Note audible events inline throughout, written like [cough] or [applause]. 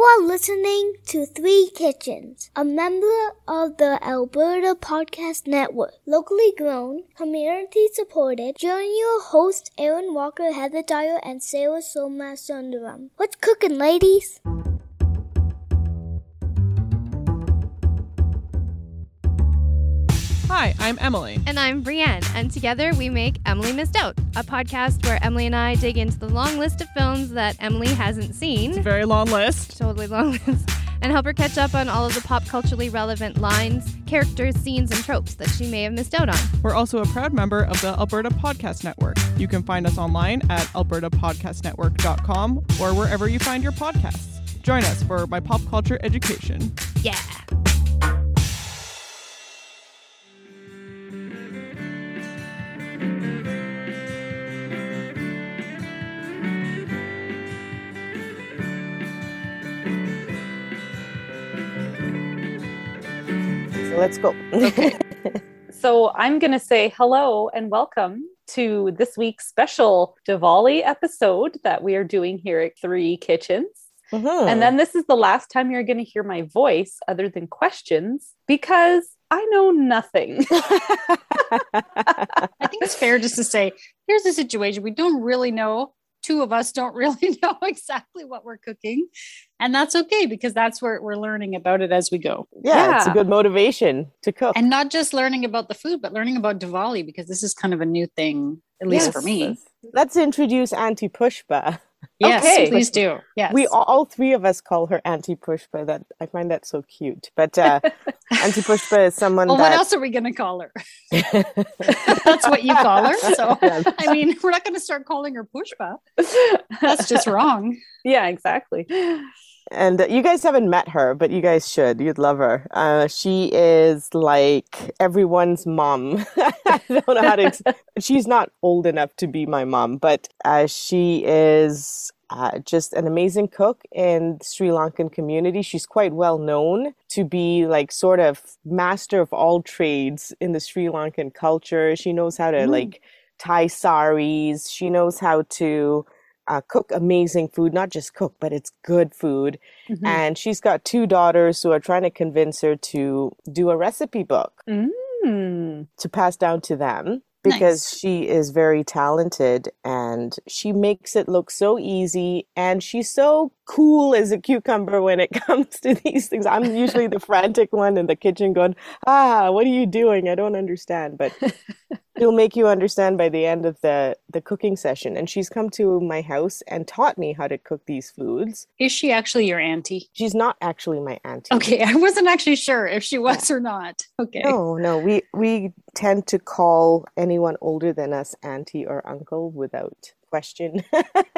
You are listening to Three Kitchens, a member of the Alberta Podcast Network, locally grown, community supported. Join your hosts Erin Walker, Heather Dyer, and Sarah Soma Sundaram. What's cooking, ladies? Hi, I'm Emily. And I'm Brienne, and together we make Emily Missed Out, a podcast where Emily and I dig into the long list of films that Emily hasn't seen. It's a very long list. Totally long [laughs] list. And help her catch up on all of the pop culturally relevant lines, characters, scenes, and tropes that she may have missed out on. We're also a proud member of the Alberta Podcast Network. You can find us online at albertapodcastnetwork.com or wherever you find your podcasts. Join us for my pop culture education. Yeah. Let's go. Okay. [laughs] so I'm going to say hello and welcome to this week's special Diwali episode that we are doing here at Three Kitchens. Mhm. And then this is the last time you're going to hear my voice other than questions because I know nothing. [laughs] I think it's fair just to say, here's the situation. We don't really know. Two of us don't [laughs] really know exactly what we're cooking. And that's okay because that's where we're learning about it as we go. yeah, it's a good motivation to cook. And not just learning about the food, but learning about Diwali because this is kind of a new thing, at least for me. Let's introduce Auntie Pushpa. [laughs] Yes, Okay. please do. Yes. We all, all three of us call her Auntie Pushpa. That I find that so cute. But uh, [laughs] Auntie Pushpa is someone well, what else are we going to call her? [laughs] That's what you call her. So, Yeah. I mean, we're not going to start calling her Pushpa. [laughs] That's just wrong. yeah, exactly. And uh, you guys haven't met her, but you guys should. You'd love her. Uh, she is like everyone's mom. [laughs] I don't know how to. Ex- [laughs] she's not old enough to be my mom, but uh, she is uh, just an amazing cook in the Sri Lankan community. She's quite well known to be like sort of master of all trades in the Sri Lankan culture. She knows how to Mm. like tie saris. She knows how to uh, cook amazing food, not just cook, but it's good food. Mhm. And she's got two daughters who are trying to convince her to do a recipe book Mm. to pass down to them because Nice. she is very talented and she makes it look so easy and she's so cool as a cucumber when it [laughs] comes to these things. I'm usually the frantic one in the kitchen going, "Ah, what are you doing? I don't understand." But [laughs] she'll make you understand by the end of the the cooking session. And she's come to my house and taught me how to cook these foods. Is she actually your auntie? She's not actually my auntie. Okay, I wasn't actually sure if she was or not. Okay. No, no, we we tend to call anyone older than us auntie or uncle without question.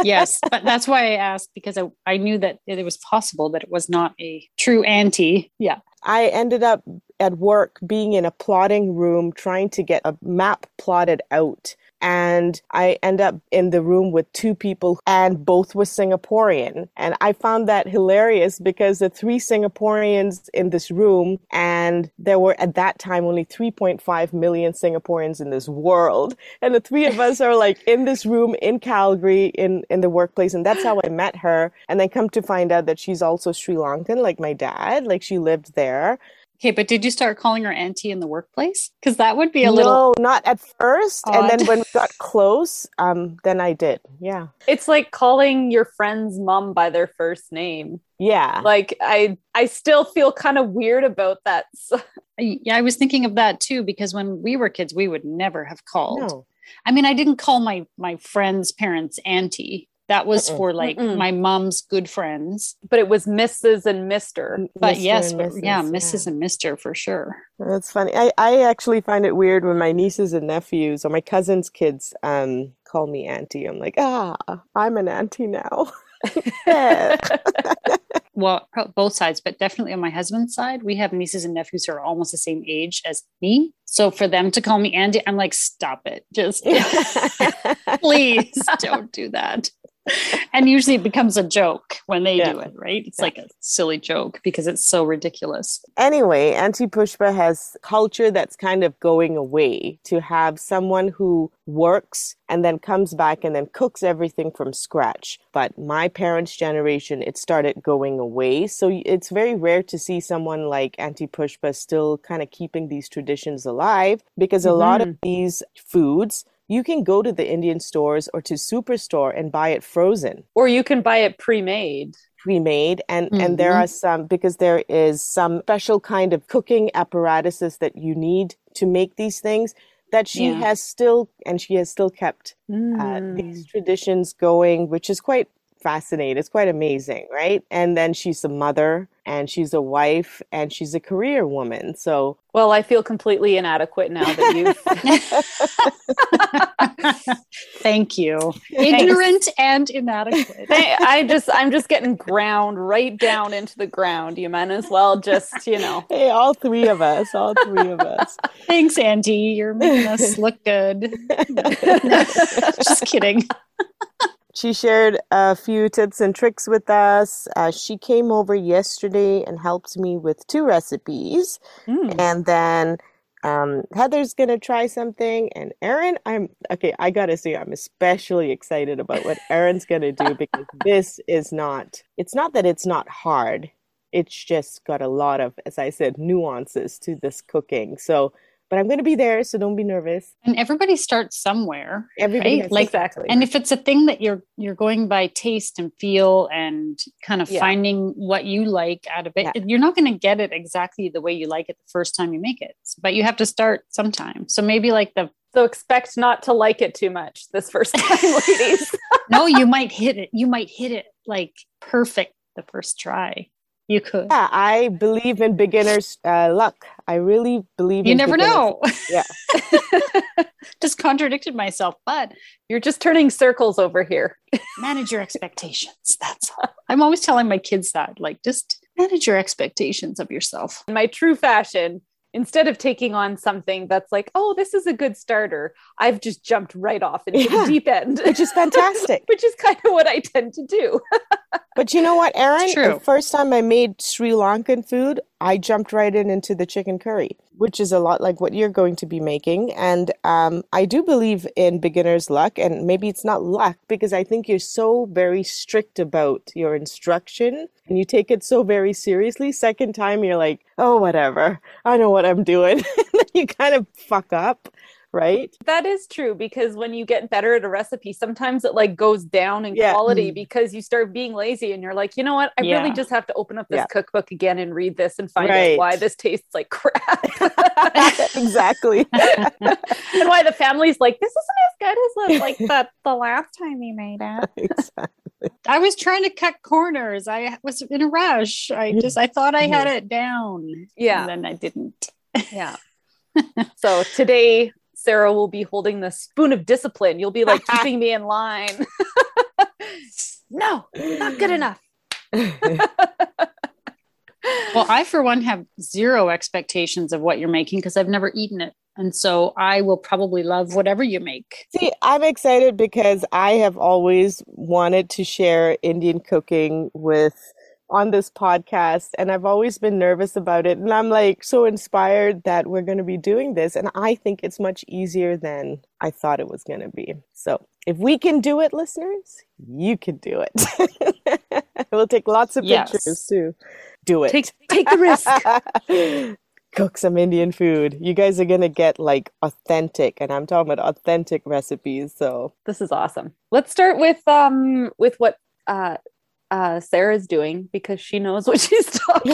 yes, [laughs] but that's why I asked because I, I knew that it was possible that it was not a true auntie. Yeah. I ended up at work being in a plotting room trying to get a map plotted out. And I end up in the room with two people, and both were Singaporean. And I found that hilarious because the three Singaporeans in this room, and there were at that time only 3.5 million Singaporeans in this world. And the three of us are like in this room in Calgary in, in the workplace. And that's how I met her. And then come to find out that she's also Sri Lankan, like my dad, like she lived there. Okay, but did you start calling her auntie in the workplace? Because that would be a little. No, not at first. And then when we got [laughs] close, um, then I did. Yeah. It's like calling your friend's mom by their first name. Yeah. Like I I still feel kind of weird about that. [laughs] Yeah, I was thinking of that too because when we were kids, we would never have called. No. I mean, I didn't call my my friend's parents auntie. That was Mm-mm. for like Mm-mm. my mom's good friends. but it was Mrs. and Mr. But Mr. yes, and but yeah, Mrs., Mrs. and Mister for sure. That's funny. I, I actually find it weird when my nieces and nephews or my cousins' kids um call me auntie. I'm like, ah, I'm an auntie now. [laughs] Well, both sides, but definitely on my husband's side, we have nieces and nephews who are almost the same age as me. So for them to call me Andy, I'm like, stop it. Just [laughs] [laughs] please don't do that. [laughs] and usually it becomes a joke when they Yeah. do it, right? It's Yeah. like a silly joke because it's so ridiculous. Anyway, Auntie Pushpa has culture that's kind of going away to have someone who works and then comes back and then cooks everything from scratch. But my parents' generation, it started going away. So it's very rare to see someone like Auntie Pushpa still kind of keeping these traditions alive because a lot of mm-hmm. these foods you can go to the Indian stores or to Superstore and buy it frozen Or you can buy it pre-made. pre-made and and there Mhm. are some because there is some special kind of cooking apparatuses that you need to make these things that she Yeah. has still and she has still kept uh, Mm. these traditions going which is quite fascinating it's quite amazing right and then she's a mother and she's a wife and she's a career woman so Well, I feel completely inadequate now that you've [laughs] [laughs] Thank you. Ignorant and inadequate. I I just I'm just getting ground right down into the ground. You might as well just, you know. [laughs] hey all three of us all three of us Thanks, Auntie. You're making us look good. Just kidding. She shared a few tips and tricks with us. Uh, she came over yesterday and helped me with two recipes. Mm. And then um, Heather's going to try something. And Erin, I'm okay. I got to say, I'm especially excited about what Erin's going to do [laughs] because this is not, it's not that it's not hard. It's just got a lot of, as I said, nuances to this cooking. So, but I'm going to be there. So don't be nervous. And everybody starts somewhere. Everybody Right? Like- exactly. And if it's a thing that you're you're going by taste and feel and kind of Yeah. finding what you like out of it, Yeah. you're not going to get it exactly the way you like it the first time you make it. But you have to start sometime. So maybe like the So expect not to like it too much this first time, [laughs] ladies. no, you might hit it. You might hit it like perfect the first try. You could. Yeah, I believe in beginners' uh, luck. I really believe. You in never know. Yeah. [laughs] Just contradicted myself, but You're just turning circles over here. manage your expectations. That's all. [laughs] I'm always telling my kids that, like, just manage your expectations of yourself. In my true fashion, instead of taking on something that's like, oh, this is a good starter, I've just jumped right off into Yeah. the deep end, which is [laughs] fantastic. which is kind of what I tend to do. [laughs] But you know what, Erin? The first time I made Sri Lankan food, I jumped right in into the chicken curry, which is a lot like what you're going to be making. And um, I do believe in beginner's luck, and maybe it's not luck because I think you're so very strict about your instruction and you take it so very seriously. Second time, you're like, oh, whatever. I know what I'm doing. [laughs] you kind of fuck up, right? That is true because when you get better at a recipe, sometimes it like goes down in Yeah. quality Mm. because you start being lazy and you're like, you know what? I Yeah. really just have to open up this Yeah. cookbook again and read this and find Right. out why this tastes like crap. [laughs] exactly. [laughs] and why the family's like, this isn't as good as the, like the, [laughs] the last time you made it. exactly. I was trying to cut corners. I was in a rush. I just I thought I had it down. Yeah. And then I didn't. Yeah. so today, Sarah will be holding the spoon of discipline. You'll be like [laughs] keeping me in line. [laughs] no, not good enough. [laughs] Well, I for one have zero expectations of what you're making because I've never eaten it. And so I will probably love whatever you make. See, I'm excited because I have always wanted to share Indian cooking with on this podcast and I've always been nervous about it and I'm like so inspired that we're going to be doing this and I think it's much easier than I thought it was going to be. So, if we can do it listeners, you can do it. [laughs] we'll take lots of Yes. pictures too. Do it. Take take the risk. [laughs] Cook some Indian food. You guys are gonna get like authentic, and I'm talking about authentic recipes. So This is awesome. Let's start with um with what uh uh Sarah's doing because she knows what she's [laughs] talking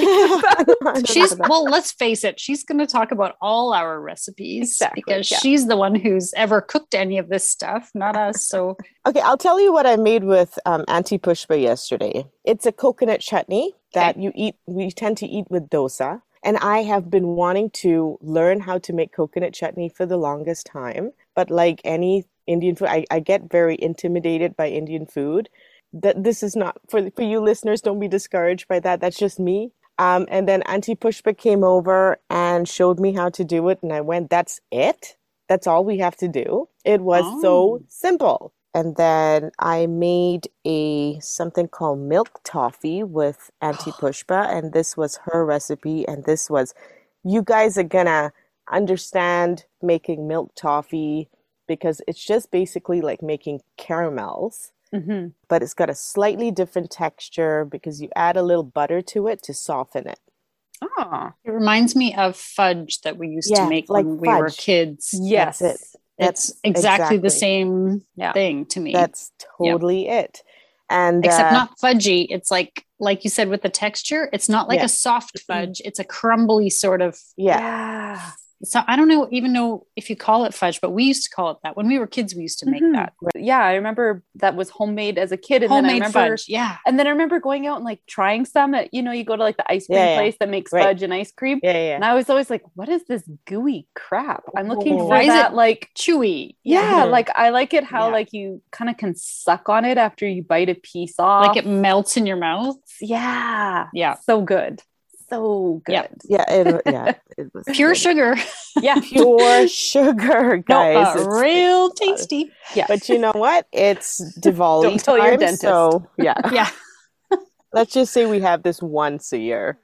about. She's well, let's face it, she's going to talk about all our recipes Exactly, because yeah. she's the one who's ever cooked any of this stuff, not us. So [laughs] okay. I'll tell you what I made with um, Auntie Pushpa yesterday. It's a coconut chutney that you eat. We tend to eat with dosa. And I have been wanting to learn how to make coconut chutney for the longest time. But like any Indian food, I, I get very intimidated by Indian food. That this is not for for you listeners. Don't be discouraged by that. That's just me. Um, and then Auntie Pushpa came over and showed me how to do it, and I went, "That's it. That's all we have to do." It was Oh. so simple. And then I made a something called milk toffee with Auntie [gasps] Pushpa, and this was her recipe. And this was, you guys are gonna understand making milk toffee because it's just basically like making caramels, Mhm. but it's got a slightly different texture because you add a little butter to it to soften it. Oh, It reminds me of fudge that we used Yeah, to make like when we were kids. yes. it. It's That's exactly, the same Yeah. thing to me. That's totally it. And Except uh, not fudgy. It's like like you said with the texture, it's not like Yeah. a soft fudge. It's a crumbly sort of yeah, Yeah. So I don't know even know if you call it fudge, but we used to call it that. When we were kids, we used to make Mhm. that. Yeah, I remember that was homemade as a kid. And then I Homemade remember fudge. Yeah. and then I remember going out and like trying some at, you know, you go to like the ice cream Yeah, yeah. place that makes Right. fudge and ice cream. yeah, yeah. And I was always like, what is this gooey crap? I'm looking for Why is that it- like Chewy. yeah, Mhm. like I like it how Yeah. like you kind of can suck on it after you bite a piece off. Like it melts in your mouth. yeah. Yeah. So good. So good. Yeah. Yeah, it, [laughs] yeah, it was Pure good. sugar. [laughs] Yeah. [laughs] pure sugar, No, guys. uh, real tasty. Yeah. but you know what? It's Diwali Don't tell your time, dentist. so yeah. Yeah. Let's just say we have this once a year.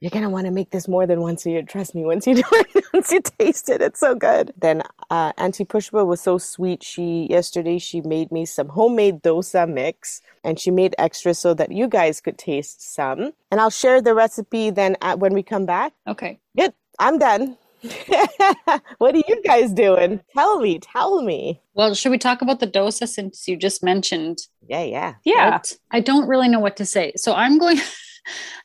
You're gonna want to make this more than once a year. Trust me. Once you [laughs] do it, once you taste it, it's so good. Then uh, Auntie Pushpa was so sweet. She yesterday she made me some homemade dosa mix, and she made extra so that you guys could taste some. And I'll share the recipe then at, when we come back. Okay. Good. I'm done. [laughs] what are you guys doing? Tell me. Tell me. Well, should we talk about the dosa since you just mentioned Yeah, yeah. Yeah. I don't really know what to say. So I'm going [laughs]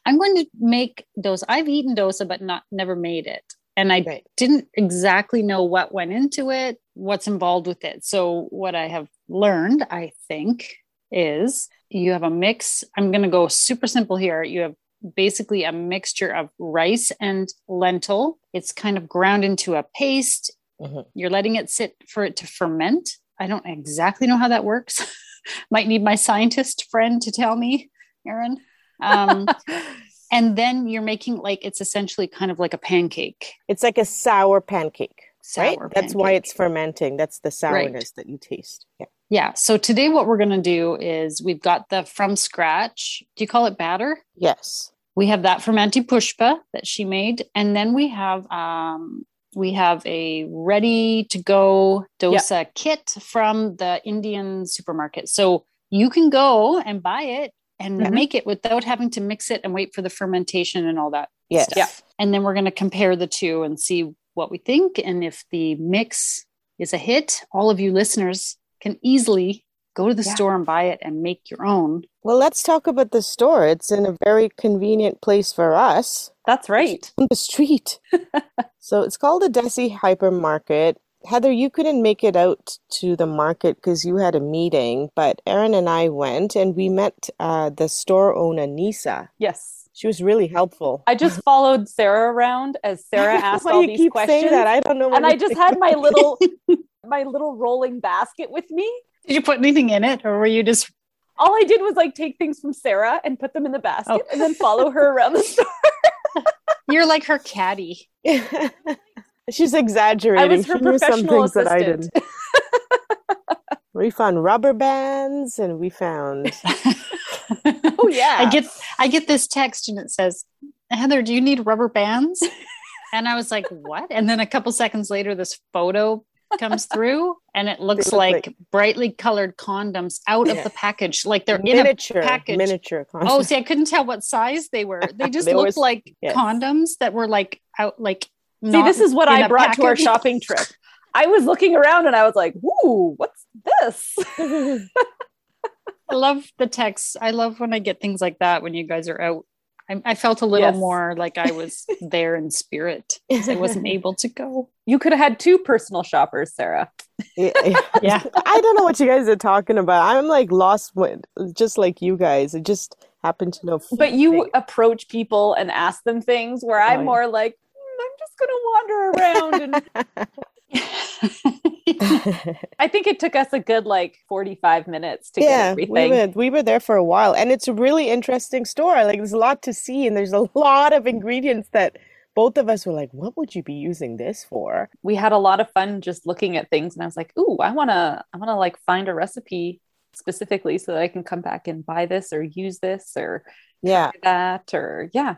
I'm going to make dosa. I've eaten dosa but not never made it. And I Right. didn't exactly know what went into it, what's involved with it. So what I have learned, I think, is you have a mix. I'm going to go super simple here. You have basically a mixture of rice and lentil. It's kind of ground into a paste. Mhm. You're letting it sit for it to ferment. I don't exactly know how that works. [laughs] Might need my scientist friend to tell me, Erin. Um, [laughs] and then you're making like it's essentially kind of like a pancake. It's like a sour pancake, right? Sour That's why it's fermenting. That's the sourness that you taste. Yeah. Yeah. So today, what we're going to do is we've got the from scratch. Do you call it batter? Yes. We have that from Auntie Pushpa that she made, and then we have um, we have a ready to go dosa kit from the Indian supermarket. So you can go and buy it and Mhm. make it without having to mix it and wait for the fermentation and all that Yes. stuff. Yeah. And then we're going to compare the two and see what we think. And if the mix is a hit, all of you listeners can easily go to the Yeah. store and buy it and make your own. Well, let's talk about the store. It's in a very convenient place for us That's right. on the street. [laughs] so it's called the Desi Hypermarket. Heather, you couldn't make it out to the market because you had a meeting, but Erin and I went and we met uh, the store owner, Nisa. Yes. She was really helpful. I just followed Sarah around as Sarah [laughs] asked Why all you these keep questions. saying that? I don't know. what and I just had my little [laughs] my little rolling basket with me. Did you put anything in it or were you just All I did was like take things from Sarah and put them in the basket Oh. and then follow her around the store. [laughs] you're like her caddy? She's exaggerating. I was her she knew some professional things that I didn't. [laughs] We found rubber bands and we found [laughs] Oh yeah. I get I get this text and it says, Heather, do you need rubber bands? [laughs] And I was like, what? And then a couple seconds later, this photo comes through and it looks look like, like- brightly colored condoms out of the package. Like they're in a miniature, package. miniature. Oh, condoms. Oh, see, I couldn't tell what size they were. They just They looked was- like yes. condoms that were like out like See, this is what I I a brought to our shopping trip. I was looking around and I was like, "Ooh, what's this?" [laughs] I love the texts. I love when I get things like that when you guys are out. I, I felt a little Yes. more like I was [laughs] there in spirit because I wasn't able to go. You could have had two personal shoppers, Sarah. yeah, [laughs] yeah. Yeah. I don't know what you guys are talking about. I'm like lost with just like you guys. I just happen to know. But you approach people and ask them things where I'm Oh, yeah. more like, "Hmm, I'm just going to wander around. And [laughs] I think it took us a good like 45 minutes to get yeah, we everything. were we were there for a while, and it's a really interesting store. Like there's a lot to see, and there's a [laughs] lot of ingredients that both of us were like, what would you be using this for? We had a lot of fun just looking at things and I was like, "Ooh, I want to I want to like find a recipe specifically so that I can come back and buy this or use this or Yeah. that or yeah.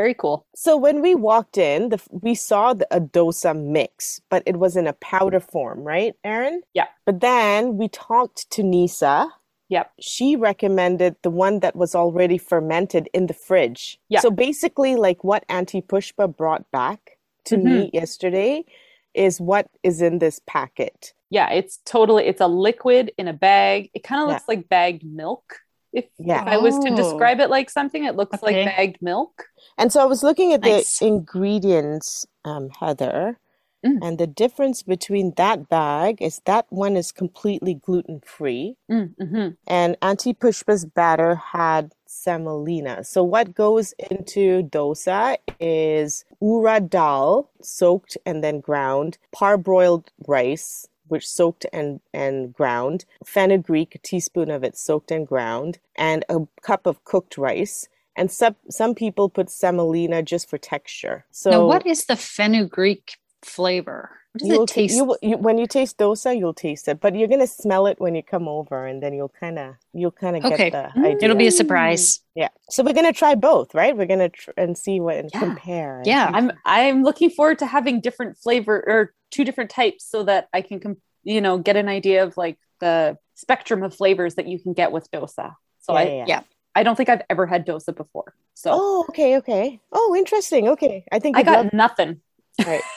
Very cool. So when we walked in, the, we saw the, a dosa mix, but it was in a powder form, right, Erin? Yeah. But then we talked to Nisa. Yep. She recommended the one that was already fermented in the fridge. Yeah. So basically, like what Auntie Pushpa brought back to me mm-hmm. yesterday is what is in this packet. Yeah, it's totally it's a liquid in a bag. It kind of Yeah. looks like bagged milk. If, Yeah. if I was to Oh. describe it like something, it looks Okay. like bagged milk. And so I was looking at Nice. the ingredients, um, Heather, Mm. and the difference between that bag is that one is completely gluten free. Mm-hmm. and Auntie Pushpa's batter had semolina. So what goes into dosa is urad dal, soaked and then ground, parboiled rice, which soaked and, and ground, fenugreek, a teaspoon of it soaked and ground, and a cup of cooked rice. And some some people put semolina just for texture. So now, what is the fenugreek flavor? You'll taste? you you- when you taste dosa, you'll taste it, but you're gonna smell it when you come over, and then you'll kind of you'll kind of Okay. get the Mm. idea. It'll be a surprise. Yeah. So we're gonna try both, right? We're gonna tr- and see what and Yeah. compare. and Yeah. I'm I'm looking forward to having different flavor or two different types so that I can com- you know get an idea of like the spectrum of flavors that you can get with dosa. So Yeah, I yeah, yeah. I don't think I've ever had dosa before. So Oh, okay, okay. Oh, interesting. Okay, I think I got love- nothing. Right. [laughs]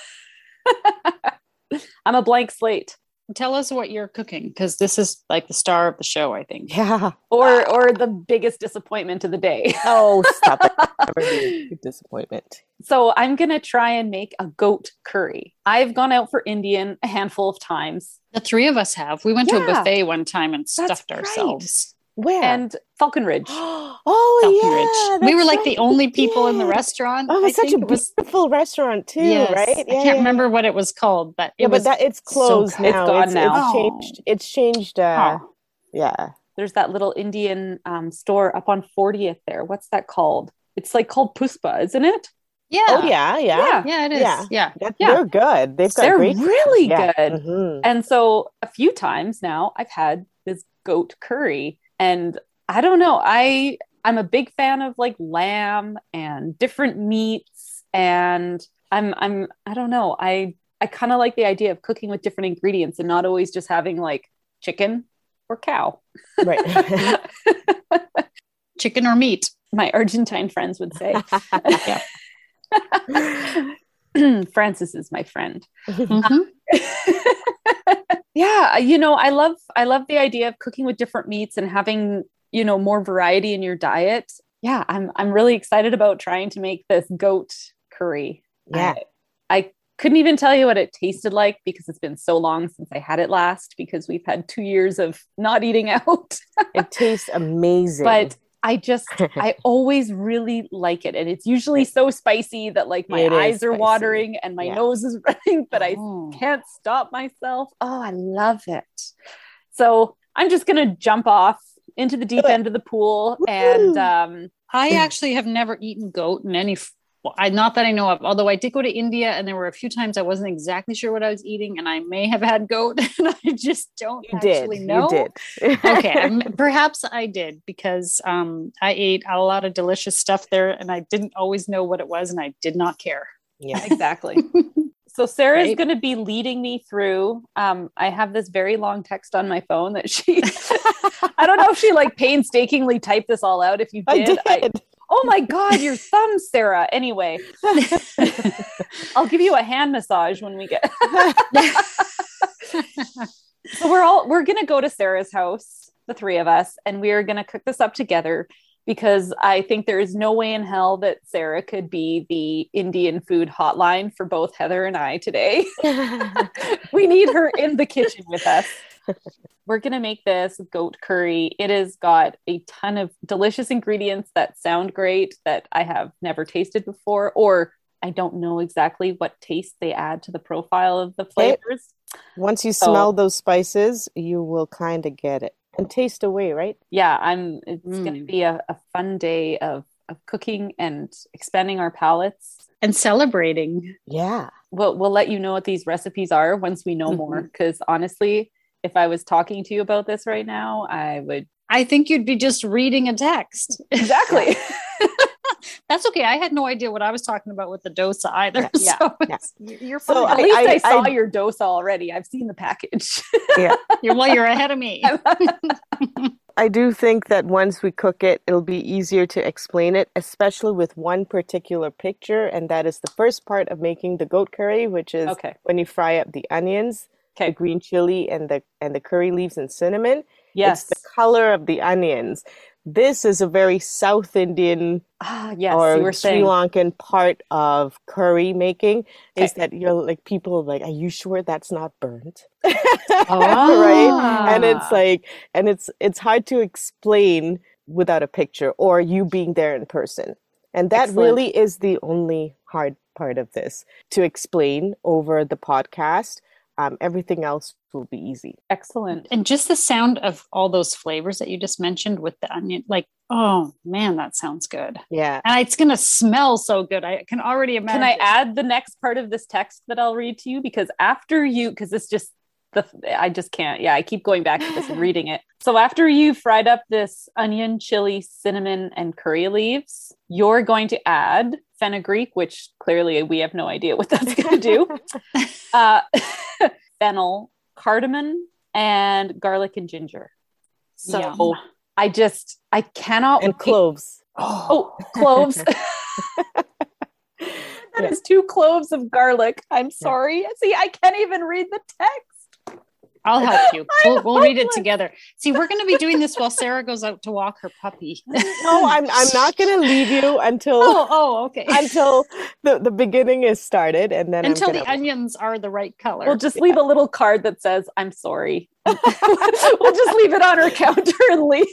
[laughs] I'm a blank slate. Tell us what you're cooking because this is like the star of the show, I think. Yeah. Or or the biggest disappointment of the day. [laughs] Oh, stop it. Never be a disappointment. So I'm gonna try and make a goat curry. I've gone out for Indian a handful of times. The three of us have. We went to a buffet one time and stuffed right. ourselves. Where? And Falcon Ridge. [gasps] oh, Falcon yeah. Ridge. We were like right. the only people in the restaurant. Oh, I it's such a think it was. beautiful restaurant too, Yes. right? I can't remember what it was called, but it Yeah, was. but that it's closed good. now. It's gone now. It's changed. It's changed. Uh, Oh. Yeah. There's that little Indian um, store up on 40th there. What's that called? It's like called Puspa, isn't it? yeah. Oh yeah, yeah. Yeah. Yeah, it is. Yeah. Yeah. That, Yeah. They're good. They've got They're great. really yeah. good. Mhm. And so a few times now I've had this goat curry and I don't know, I I'm a big fan of like lamb and different meats and I'm I'm I don't know, I I kind of like the idea of cooking with different ingredients and not always just having like chicken or cow. Right. [laughs] Chicken or meat. My Argentine friends would say. [laughs] [clears throat] Francis is my friend. Mhm. [laughs] yeah you know i love i love the idea of cooking with different meats and having you know more variety in your diet yeah i'm i'm really excited about trying to make this goat curry yeah. I, I couldn't even tell you what it tasted like because it's been so long since i had it last because we've had two years of not eating [laughs] out It tastes amazing. but i just i [laughs] always really like it and it's usually so spicy that like my It is eyes are spicy. watering and my Yeah. nose is [laughs] running but i Oh. can't stop myself. Oh, I love it. So I'm just gonna jump off into the deep end of the pool and um I [clears throat] actually have never eaten goat in any. F- Well, I not that I know of. Although I did go to India, and there were a few times I wasn't exactly sure what I was eating, and I may have had goat, [laughs] and I just don't you did. actually know. You did. [laughs] okay, I'm- perhaps I did because um, I ate a lot of delicious stuff there, and I didn't always know what it was, and I did not care. yeah. [laughs] exactly. So Sarah's Right. gonna be leading me through. Um, I have this very long text on my phone that she I don't know if she like painstakingly typed this all out. If you did, I did, did. Oh my god, your thumb, Sarah. Anyway, [laughs] I'll give you a hand massage when we get [laughs] so we're all we're gonna go to sarah's house the three of us and we're gonna cook this up together because i think there is no way in hell that sarah could be the indian food hotline for both heather and i today [laughs] we need her in the kitchen with us [laughs] we're gonna make this goat curry it has got a ton of delicious ingredients that sound great that i have never tasted before or i don't know exactly what taste they add to the profile of the flavors Once you So- smell those spices, you will kind of get it and taste away, right? yeah i'm it's going to Mm. be a, a fun day of of cooking and expanding our palates and celebrating. Yeah. We'll we'll let you know what these recipes are once we know Mhm. more. Because honestly, if I was talking to you about this right now, I would I think you'd be just reading a text. [laughs] exactly. [laughs] That's okay. I had no idea what I was talking about with the dosa either. Yeah. So Yeah. it's- [laughs] You're So At I- least I, I- saw I- your dosa already. I've seen the package. Yeah, you're well, you're ahead of me. I do think that once we cook it, it'll be easier to explain it, especially with one particular picture, and that is the first part of making the goat curry, which is okay. when you fry up the onions, the green chili, and the and the curry leaves and cinnamon. Yes. It's the color of the onions. This is a very South Indian Ah, yes. or Sri saying. Lankan part of curry making is that you're like people are like, are you sure that's not burnt? Oh. [laughs] right? And it's Ah. like, and it's it's hard to explain without a picture or you being there in person. And that Excellent. really is the only hard part of this to explain over the podcast. Um, everything else will be easy. Excellent. And just the sound of all those flavors that you just mentioned with the onion, like, oh man, that sounds good. Yeah. And it's gonna smell so good. I can already imagine. Can I add the next part of this text that I'll read to you? Because after you, because this just the [laughs] I just can't. Yeah, I keep going back to this and reading it. So after you fried up this onion, chili, cinnamon, and curry leaves, you're going to add fenugreek, which clearly we have no idea what that's going to do. [laughs] uh, [laughs] fennel, cardamom, and garlic and ginger. So Yum. I just I cannot And wait- cloves. Oh, cloves. That is two cloves of garlic. I'm sorry. See, I can't even read the text. I'll help you. [laughs] We'll, we'll read it together. See, we're going to be doing this while Sarah goes out to walk her puppy. [laughs] No, I'm I'm not gonna leave you until [laughs] Oh, oh, okay. until the, the beginning is started and then Until I'm the gonna, onions are the right color. We'll just leave a little card that says, I'm sorry. we'll just leave it on her counter and leave.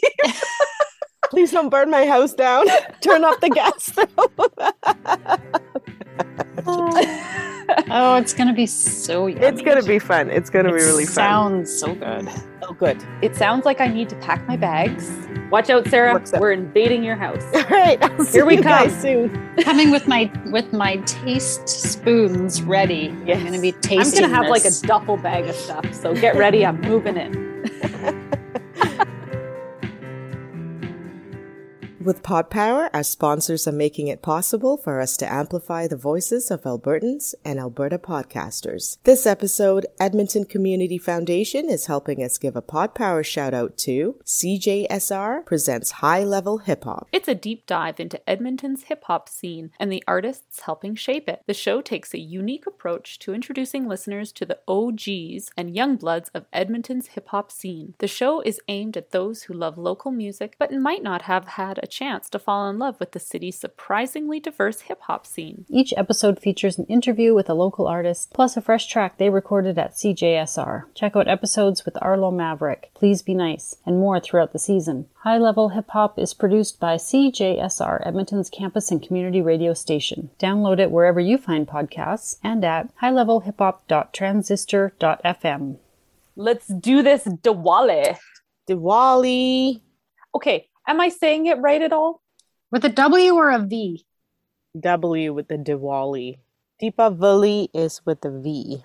please don't burn my house down. Turn off the gas stove. Oh, it's going to be so yummy. it's gonna be fun. It's gonna It be really fun. Sounds so good. Oh good. It sounds like I need to pack my bags. Watch out, Sarah. What's? We're invading your house. [laughs] All right. I'll see Here we you guys come. soon. Coming with my with my taste spoons ready. Yes. I'm going to be tasting. I'm going to have like a duffel bag of stuff. So get ready. I'm moving in. [laughs] With Pod Power, our sponsors are making it possible for us to amplify the voices of Albertans and Alberta podcasters. This episode, Edmonton Community Foundation is helping us give a Pod Power shout out to CJSR presents High Level Hip Hop. It's a deep dive into Edmonton's hip hop scene and the artists helping shape it. The show takes a unique approach to introducing listeners to the OGs and young bloods of Edmonton's hip hop scene. The show is aimed at those who love local music but might not have had a chance to fall in love with the city's surprisingly diverse hip hop scene. Each episode features an interview with a local artist, plus a fresh track they recorded at CJSR. Check out episodes with Arlo Maverick, Please Be Nice, and more throughout the season. High Level Hip Hop is produced by CJSR, Edmonton's campus and community radio station. Download it wherever you find podcasts and at highlevelhiphop.transistor.fm. Let's do this, Diwali. Diwali. Okay. Am I saying it right at all? with a W or a V. W with the Diwali. Deepavali is with the V.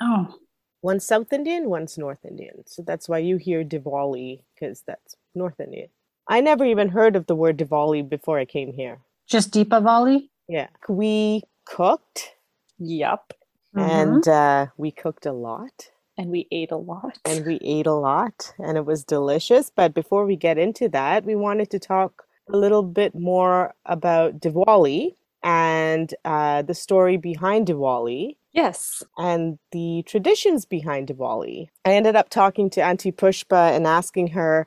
Oh, One's South Indian, one's North Indian. So that's why you hear Diwali, because that's North Indian. I never even heard of the word Diwali before I came here. just Deepavali. Yeah. We cooked Yup. and uh, we cooked a lot And we ate a lot. and we ate a lot and it was delicious. But before we get into that, we wanted to talk a little bit more about Diwali and uh, the story behind Diwali yes. and the traditions behind Diwali. I ended up talking to Auntie Pushpa and asking her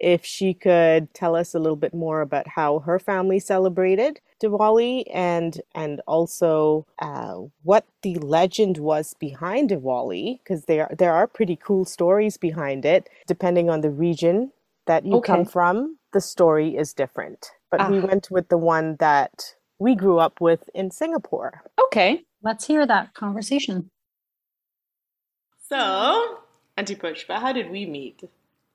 if she could tell us a little bit more about how her family celebrated Diwali and and also uh, what the legend was behind Diwali because there there are pretty cool stories behind it depending on the region that you come from the story is different but we Ah. went with the one that we grew up with in Singapore Okay. Let's hear that conversation. So, Auntie Pushpa, how did we meet?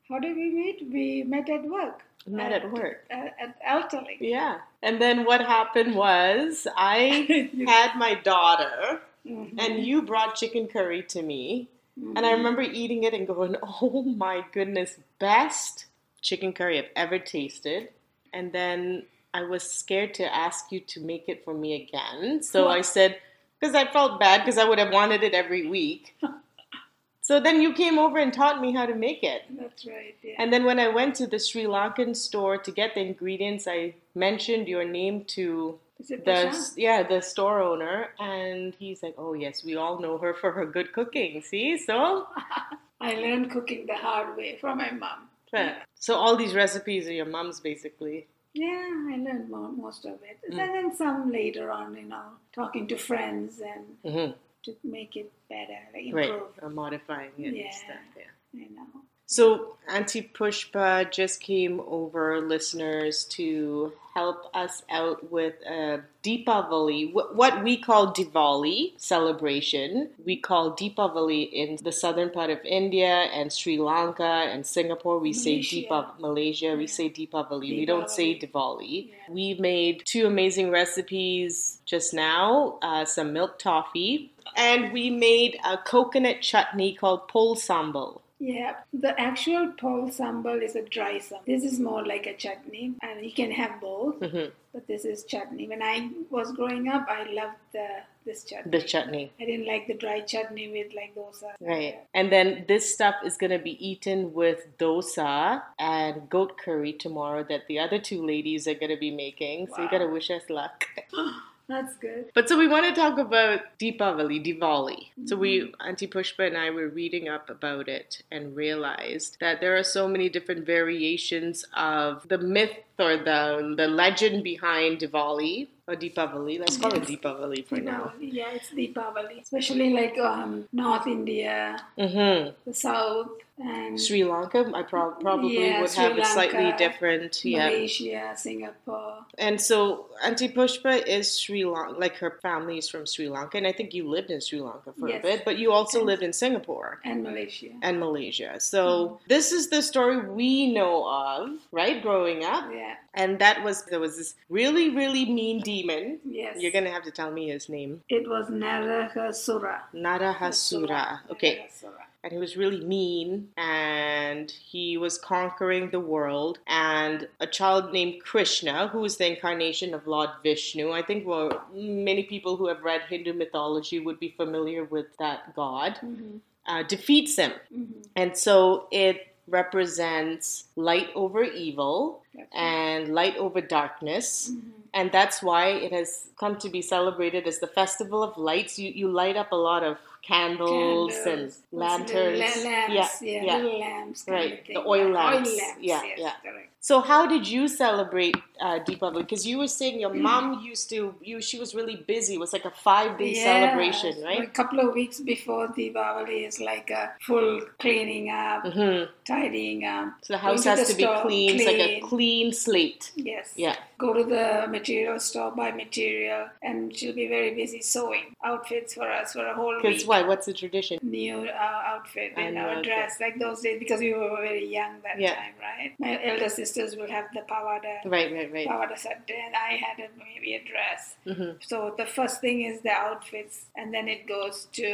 How did we meet? We met at work. Met at work. At, at Altalink. Yeah. And then what happened was I [laughs] had my daughter Mhm. and you brought chicken curry to me. And Mm-hmm. I remember eating it and going, [laughs] oh my goodness, best chicken curry I've ever tasted. And then I was scared to ask you to make it for me again. So I said, because I felt bad because I would have wanted it every week. [laughs] so then you came over and taught me how to make it. That's right. Yeah. And then when I went to the Sri Lankan store to get the ingredients, I mentioned your name to the yeah the store owner, and he's like, "Oh yes, we all know her for her good cooking." See, so [laughs] I learned cooking the hard way from my mom. so all these recipes are your mom's basically. Yeah, I learned most of it. Mm. And then some later on, you know, talking to friends and hmm to make it better, like Right, improve. or modifying it Yeah. and stuff. Yeah. You know. So Auntie Pushpa just came over, listeners, to help us out with a Deepavali, what we call Diwali celebration. We call Deepavali in the southern part of India and Sri Lanka and Singapore. We say Malaysia. Deepa Malaysia. We say Deepavali. We don't say Diwali. Yeah. We made two amazing recipes just now. Uh, some milk toffee. And we made a coconut chutney called pol sambal. Yeah, the actual pol sambal is a dry sambal. This is more like a chutney, and you can have both. Mhm. But this is chutney. When I was growing up, I loved the this chutney. The chutney. I didn't like the dry chutney with like dosa. Right. And then this stuff is going to be eaten with dosa and goat curry tomorrow that the other two ladies are going to be making. So you got to wish us luck. [gasps] [laughs] That's good. But so we want to talk about Deepavali, Diwali. So we, Auntie Pushpa and I were reading up about it and realized that there are so many different variations of the myth or the the legend behind Diwali or Deepavali. Let's call it Deepavali for now. Yeah, it's Deepavali. Especially like um, North India, Mm-hmm. the South, and Sri Lanka, I prob- probably Yeah, would Sri have a slightly different, yeah. Malaysia, Singapore. And so Auntie Pushpa is Sri Lanka, like her family is from Sri Lanka, and I think you lived in Sri Lanka for Yes. a bit, but you also lived in Singapore and Malaysia. and Malaysia. So Mm-hmm. this is the story we know of, right? Growing up, Yeah. and that was there was this really really mean demon. Yes. You're gonna have to tell me his name. It was Narahasura. Narahasura. Okay. Narahasura. And he was really mean and he was conquering the world. And a child named krishna who is the incarnation of lord vishnu i think well, many people who have read hindu mythology would be familiar with that god mm-hmm. uh, defeats him. Mm-hmm. And so it represents light over evil and light over darkness. Mm-hmm. And that's why it has come to be celebrated as the festival of lights. You, you light up a lot of candles, and lanterns. lamps, yeah, yeah, yeah. lamps, right. the oil lamps, Oil lamps, yeah yes, yeah. correct. So how did you celebrate uh, Deepavali? Because you were saying your mom used to, you she was really busy. It was like a five day Yeah, celebration, right? A couple of weeks before Deepavali is like a full cleaning up, hmm tidying up. So the house Going to has the to be store, clean, It's like a clean. clean slate. Yes. Yeah. Go to the material store, buy material, and she'll be very busy sewing outfits for us for a whole Because week. why? What's the tradition? New uh, outfit and our dress, like those days, because we were very young that Yeah. time, right? My elder sisters will have the pawada, Right, right, right. pawada set, and I had a, maybe a dress. hmm So the first thing is the outfits, and then it goes to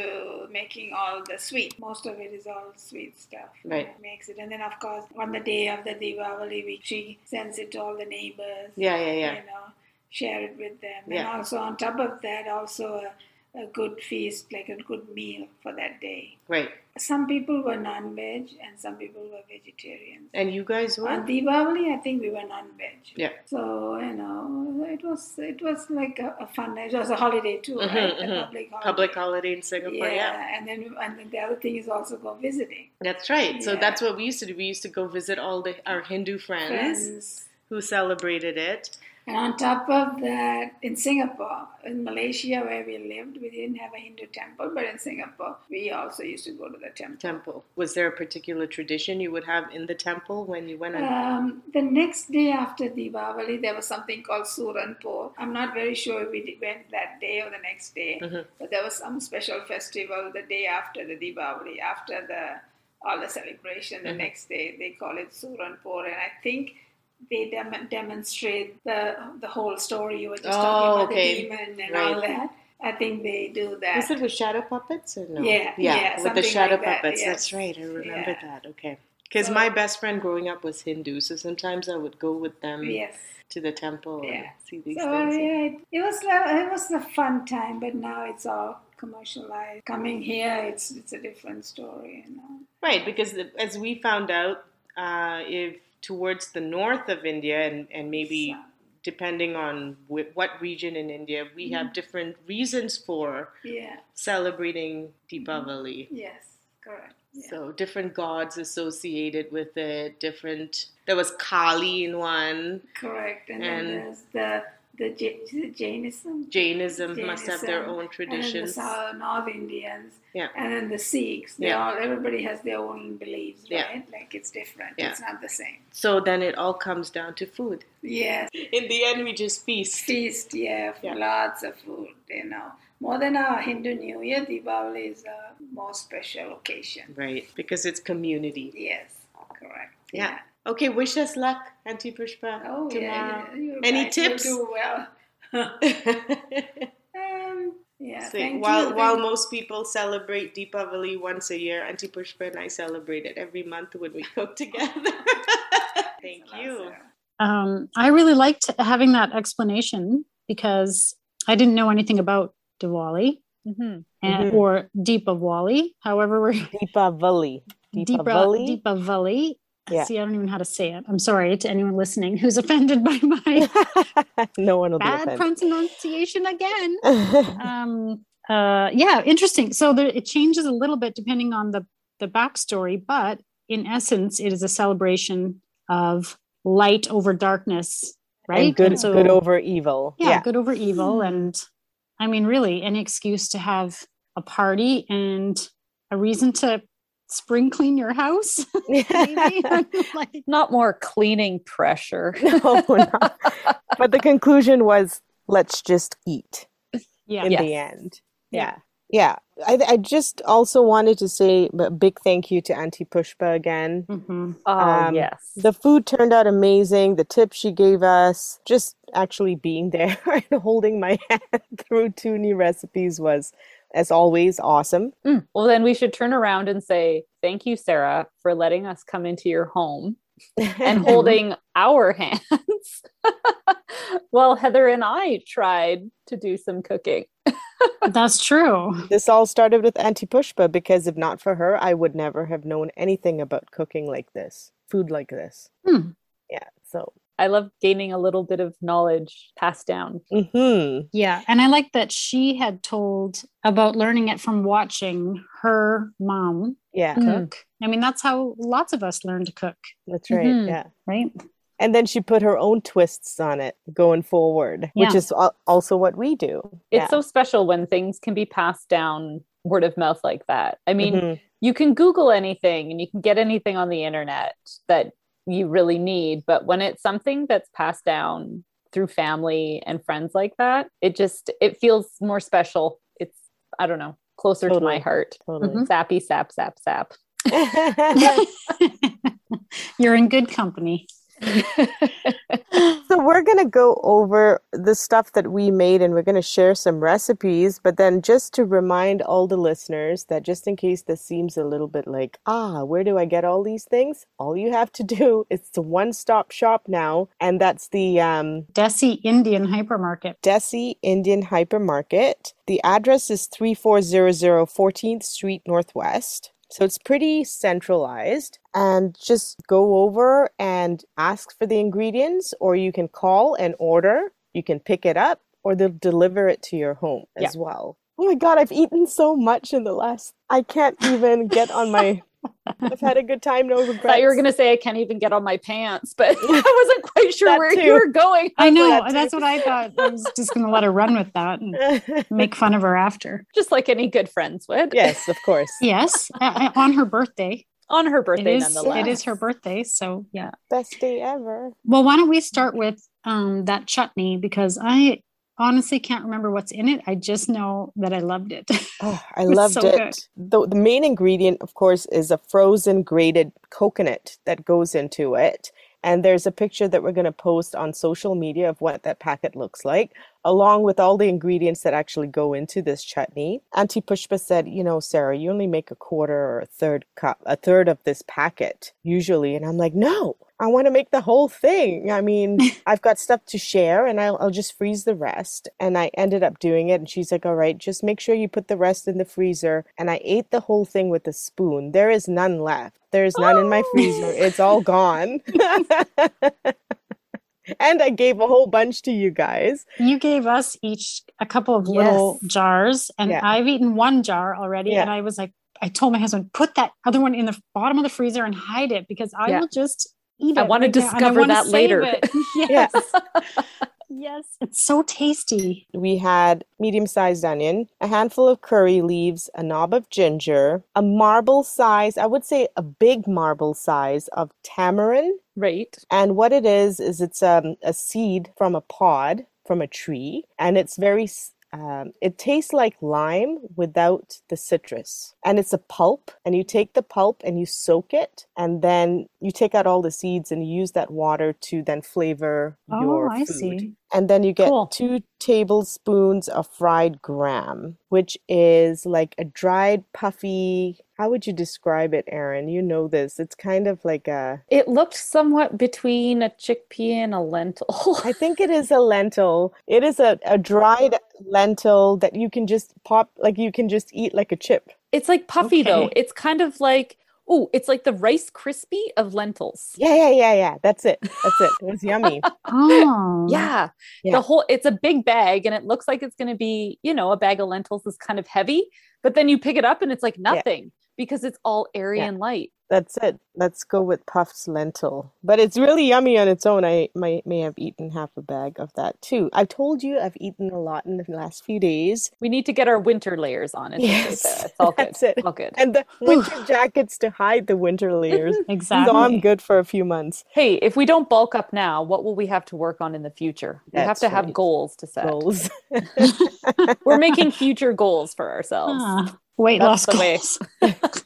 making all the sweet. Most of it is all sweet stuff. Right. Makes it, and then of course on the day of the Diwali, we, she sends it to all the neighbors. Yeah, yeah, yeah. You know, share it with them, Yeah. and also on top of that, also a, a good feast, like a good meal for that day. Right. Some people were non-veg, and some people were vegetarians. And you guys were? On Diwali, I think we were non-veg. Yeah. So you know, it was it was like a, a fun. It was a holiday too, Mhm, right? mhm. A public holiday. Public holiday in Singapore, Yeah, yeah. and then and then the other thing is also go visiting That's right. So Yeah. that's what we used to do. We used to go visit all the our Hindu friends, friends. who celebrated it. And on top of that, in Singapore, in Malaysia where we lived, we didn't have a Hindu temple, but in Singapore, we also used to go to the temple. Temple. Was there a particular tradition you would have in the temple when you went on? Um, the next day after Diwali, there was something called Suranpur. I'm not very sure if we went that day or the next day, Mhm. but there was some special festival the day after the Diwali, after the all the celebration. The Mhm. next day they call it Suranpur, and I think they dem- demonstrate the the whole story you were just Oh, talking about okay. the demon and Right. all that. I think they do that. Was it with shadow puppets or no? Yeah, yeah, with the shadow like that, puppets. yes. That's right. I remember Yeah. that. Okay. Because So- my best friend growing up was Hindu, so sometimes I would go with them yes. to the temple Yeah. and see these So things. yeah, it, it was it was a fun time, but now it's all commercialized. Coming here, it's it's a different story, you know. Right, because the, as we found out, uh, if towards the north of India and, and maybe depending on wh- what region in India, we mm-hmm. have different reasons for yeah. celebrating mm-hmm. Deepavali. Yes. Correct. Yeah. So different gods associated with it, different. There was Kali in one. Correct. And, And- then there's the the J- is it Jainism. Jainism must have their Jainism, own And then traditions. the South, North Indians. Yeah. And then the Sikhs. They Yeah. all everybody has their own beliefs, Yeah. right? Like it's different. Yeah. It's not the same. So then it all comes down to food. Yes. In the end, we just feast. Feast, yeah, Yeah. lots of food, you know. More than our Hindu New Year, Diwali is a more special occasion. Right, because it's community. Yes, correct. Yeah. Okay, wish us luck, Auntie Pushpa, Oh, tomorrow. yeah. yeah. You Any guys will tips? do well. [laughs] um, yeah. So thank while you. while thank- most people celebrate Deepavali once a year, Auntie Pushpa and I celebrate it every month when we cook [laughs] together. [laughs] Thank you. Um, I really liked having that explanation because I didn't know anything about Diwali Mhm. and, Mhm. or Deepavali. However, we're Deepavali. Deepa, Deepavali. Deepavali. Yeah. See, I don't even know how to say it. I'm sorry to anyone listening who's [laughs] offended by my [laughs] no one will bad be pronunciation again. [laughs] um uh yeah interesting so there, it changes a little bit depending on the the backstory but in essence it is a celebration of light over darkness right And good, And so- good over evil. yeah, Yeah. good over evil and i mean really any excuse to have a party and a reason to spring clean your house [laughs] [laughs] [laughs] like Not more cleaning pressure. no, no. But the conclusion was let's just eat yeah in Yes. the end. Yeah. Yeah. Yeah. I, I just also wanted to say a big thank you to Auntie Pushpa again. Mhm. Oh Um, yes. The food turned out amazing. The tips she gave us, just actually being there and holding my hand through two new recipes was, as always, awesome. Mm. Well, then we should turn around and say thank you, Sarah, for letting us come into your home and [laughs] holding our hands [laughs] while Heather and I tried to do some cooking. [laughs] that's true This all started with Auntie Pushpa because if not for her, I would never have known anything about cooking like this, food like this. Hmm. Yeah. So, I love gaining a little bit of knowledge passed down. hmm Yeah, and I like that she had told about learning it from watching her mom yeah, cook. I mean, that's how lots of us learn to cook, that's right. Mhm. Yeah. right? And then she put her own twists on it going forward, which is also what we do. It's Yeah. so special when things can be passed down word of mouth like that. I mean, Mhm. you can Google anything and you can get anything on the internet that you really need. But when it's something that's passed down through family and friends like that, it just it feels more special. It's I don't know, closer to my Totally. heart. Totally. Mm-hmm. Sappy sap sap sap. [laughs] [laughs] You're in good company. So we're going to go over the stuff that we made and we're going to share some recipes but then just to remind all the listeners that just in case this seems a little bit like ah where do i get all these things all you have to [laughs] do is the one stop shop now and that's the um Desi Indian Hypermarket. Desi Indian Hypermarket. The address is 3400 14th Street Northwest. So it's pretty centralized. And just go over and ask for the ingredients, or you can call and order. You can pick it up, or they'll deliver it to your home as well. Oh my God, I've eaten so much in the last. I can't even get on my. I've had a good time, no I [laughs] thought you were gonna say I can't even get on my pants, but [laughs] [laughs] I wasn't quite sure That where too. you were going. I know. that. That's what I thought. I was just going to let her run with that and make fun of her after. Just like any good friends would. yes, of course. Yes, uh, on her birthday. On her birthday, is, nonetheless. it is her birthday. So, yeah. Best day ever. Well, why don't we start with um, that chutney because I honestly can't remember what's in it. I just know that I loved it. [laughs] Oh, I It loved so it. The, the main ingredient, of course, is a frozen grated coconut that goes into it. And there's a picture that we're going to post on social media of what that packet looks like, along with all the ingredients that actually go into this chutney. Auntie Pushpa said, You know, Sarah, you only make a quarter or a third cup, a third of this packet usually. And I'm like, No, I want to make the whole thing. I mean, [laughs] I've got stuff to share and I'll, I'll just freeze the rest. And I ended up doing it. And she's like, All right, just make sure you put the rest in the freezer. And I ate the whole thing with a spoon. There is none left. There's none in my oh. freezer. It's all gone. [laughs] [laughs] and I gave a whole bunch to you guys. You gave us each a couple of little Yes. jars, and Yeah. I've eaten one jar already. Yeah. And I was like, I told my husband, put that other one in the bottom of the freezer and hide it because I Yeah. will just eat it. I wanna right now, discover that later. it. Yeah. [laughs] yes. Yes. It's so tasty. we had medium sized onion, a handful of curry leaves, a knob of ginger, a marble size, I would say a big marble size of tamarind. Right. And what it is, is it's um, a seed from a pod from a tree, and it's very, um, it tastes like lime without the citrus. And it's a pulp, and you take the pulp and you soak it, and then you take out all the seeds and you use that water to then flavor Oh, your I food. see. And then you get Cool. two tablespoons of fried gram, which is like a dried, puffy. How would you describe it, Erin? You know this. It's kind of like a, It looked somewhat between a chickpea and a lentil. I think it is [laughs] a lentil. It is a, a dried lentil that you can just pop, like you can just eat like a chip. It's like puffy though. It's kind of like oh, it's like the rice crispy of lentils. Yeah, yeah, yeah, yeah. That's it. That's it. It was yummy. [laughs] Oh. Yeah. Yeah. The whole it's a big bag and it looks like it's going to be, you know, a bag of lentils is kind of heavy, but then you pick it up and it's like nothing because it's all airy Yeah. and light. That's it. Let's go with puffs lentil. But it's really yummy on its own. I might may have eaten half a bag of that too. I've told you I've eaten a lot in the last few days. We need to get our winter layers on it. Yes, It's [laughs] all good. it. All good. And the winter jackets to hide the winter layers. [laughs] Exactly. So I'm good for a few months. Hey, if we don't bulk up now, what will we have to work on in the future? We have That's to have goals to set. Goals. [laughs] We're making future goals for ourselves. Ah, weight That's loss the way. goals.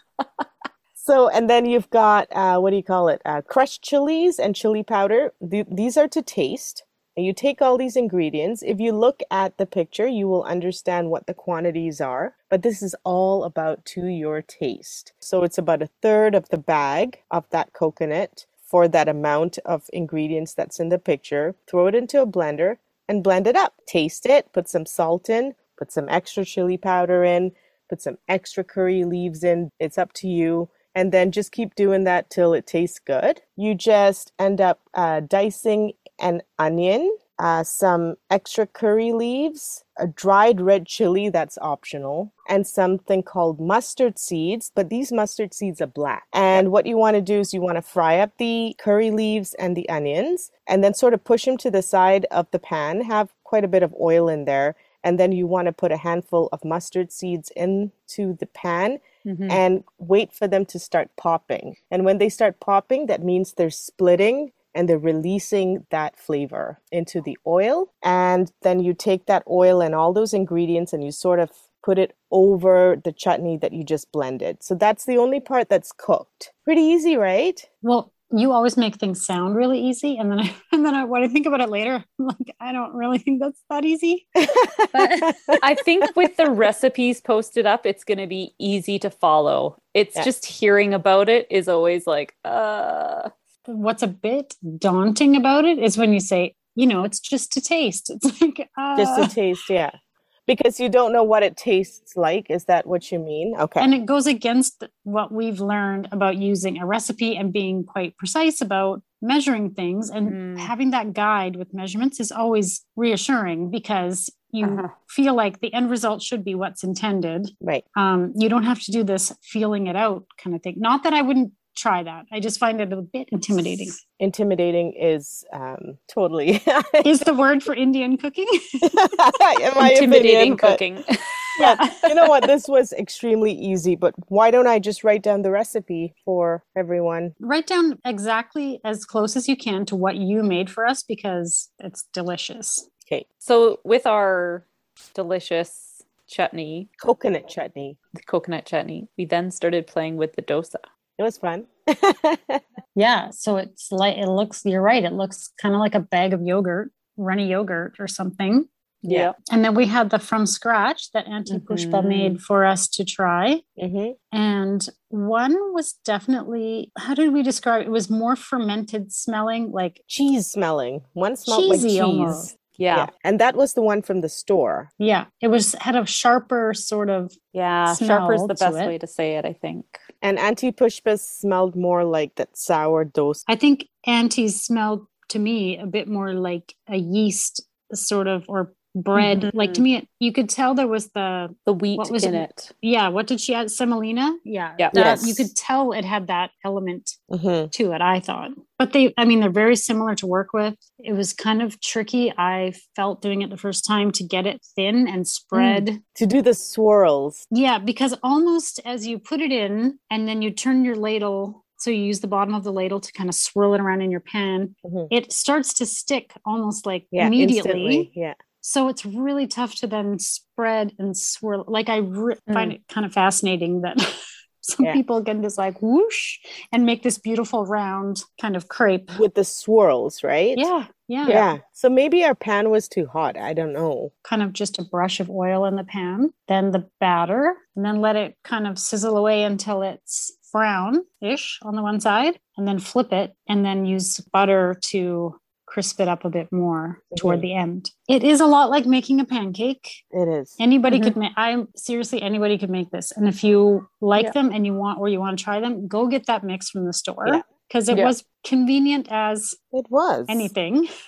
So, and then you've got, uh, what do you call it? Uh, crushed chilies and chili powder. Th- these are to taste. And you take all these ingredients. If you look at the picture, you will understand what the quantities are. But this is all about to your taste. So it's about a third of the bag of that coconut for that amount of ingredients that's in the picture. Throw it into a blender and blend it up. Taste it, put some salt in, put some extra chili powder in, put some extra curry leaves in. It's up to you. And then just keep doing that till it tastes good. You just end up uh, dicing an onion, uh, some extra curry leaves, a dried red chili that's optional, and something called mustard seeds. But these mustard seeds are black. And what you want to do is you want to fry up the curry leaves and the onions, and then sort of push them to the side of the pan. Have quite a bit of oil in there. And then you want to put a handful of mustard seeds into the pan Mhm. and wait for them to start popping. And when they start popping, that means they're splitting and they're releasing that flavor into the oil. And then you take that oil and all those ingredients and you sort of put it over the chutney that you just blended. So that's the only part that's cooked. Pretty easy, right? Well, you always make things sound really easy, and then I, [laughs] and then I, when I think about it later, [laughs] I'm like, I don't really think that's that easy. But [laughs] I think with the recipes posted up, it's going to be easy to follow. It's Yeah. just hearing about it is always like, uh, what's a bit daunting about it is when you say, you know, it's just to taste. It's like uh, Just to taste, yeah. Because you don't know what it tastes like. Is that what you mean? Okay. and it goes against what we've learned about using a recipe and being quite precise about measuring things and Mm. having that guide with measurements is always reassuring because you Uh-huh. feel like the end result should be what's intended right. um, you don't have to do this feeling it out kind of thing not that i wouldn't try that i just find it a bit intimidating Intimidating is um, totally [laughs] is the word for indian cooking [laughs] in my intimidating opinion, but- cooking. yeah, you know what? This was extremely easy, but why don't I just write down the recipe for everyone? write down exactly as close as you can to what you made for us because it's delicious Okay. So with our delicious chutney, Coconut chutney. the coconut chutney, we then started playing with the dosa. It was fun. [laughs] Yeah, so it's like it looks. You're right. It looks kind of like a bag of yogurt, runny yogurt or something. Yeah. And then we had the from scratch that Auntie Pushpa Mhm. made for us to try. hmm And one was definitely, how did we describe it? It was more fermented smelling, like Cheese smelling. One smelled like Cheesy cheese. almost. Yeah. Yeah. And that was the one from the store. yeah, it was had a sharper sort of Yeah. sharper is the best it. way to say it, I think. And Auntie Pushpa smelled more like that sour dosa. I think Auntie's smelled to me a bit more like a yeast sort of or bread. Like to me, you could tell there was the The wheat What was in it? it. yeah. What did she add? Semolina. Yeah, Yeah. that- You could tell it had that element hmm to it. I thought, but they, I mean, they're very similar to work with. It was kind of tricky. I felt doing it the first time to get it thin and spread. To do the swirls. Yeah, because almost as you put it in and then you turn your ladle, so you use the bottom of the ladle to kind of swirl it around in your pan, Mhm. it starts to stick almost like Yeah. immediately. Instantly. Yeah. So it's really tough to then spread and swirl. Like I re- Mm. find it kind of fascinating that [laughs] some Yeah. people can just like whoosh and make this beautiful round kind of crepe. With the swirls, right? Yeah, yeah, Yeah. So maybe our pan was too hot. I don't know. Kind of just a brush of oil in the pan, then the batter, and then let it kind of sizzle away until it's brown ish on the one side, and then flip it, and then use butter to crisp it up a bit more toward Mhm. the end. It is a lot like making a pancake. It is. Anybody Mhm. could make. I'm seriously, anybody could make this. And if you like Yeah. them and you want or you want to try them, go get that mix from the store Yeah. because it Yeah. was convenient as It was. anything. [laughs]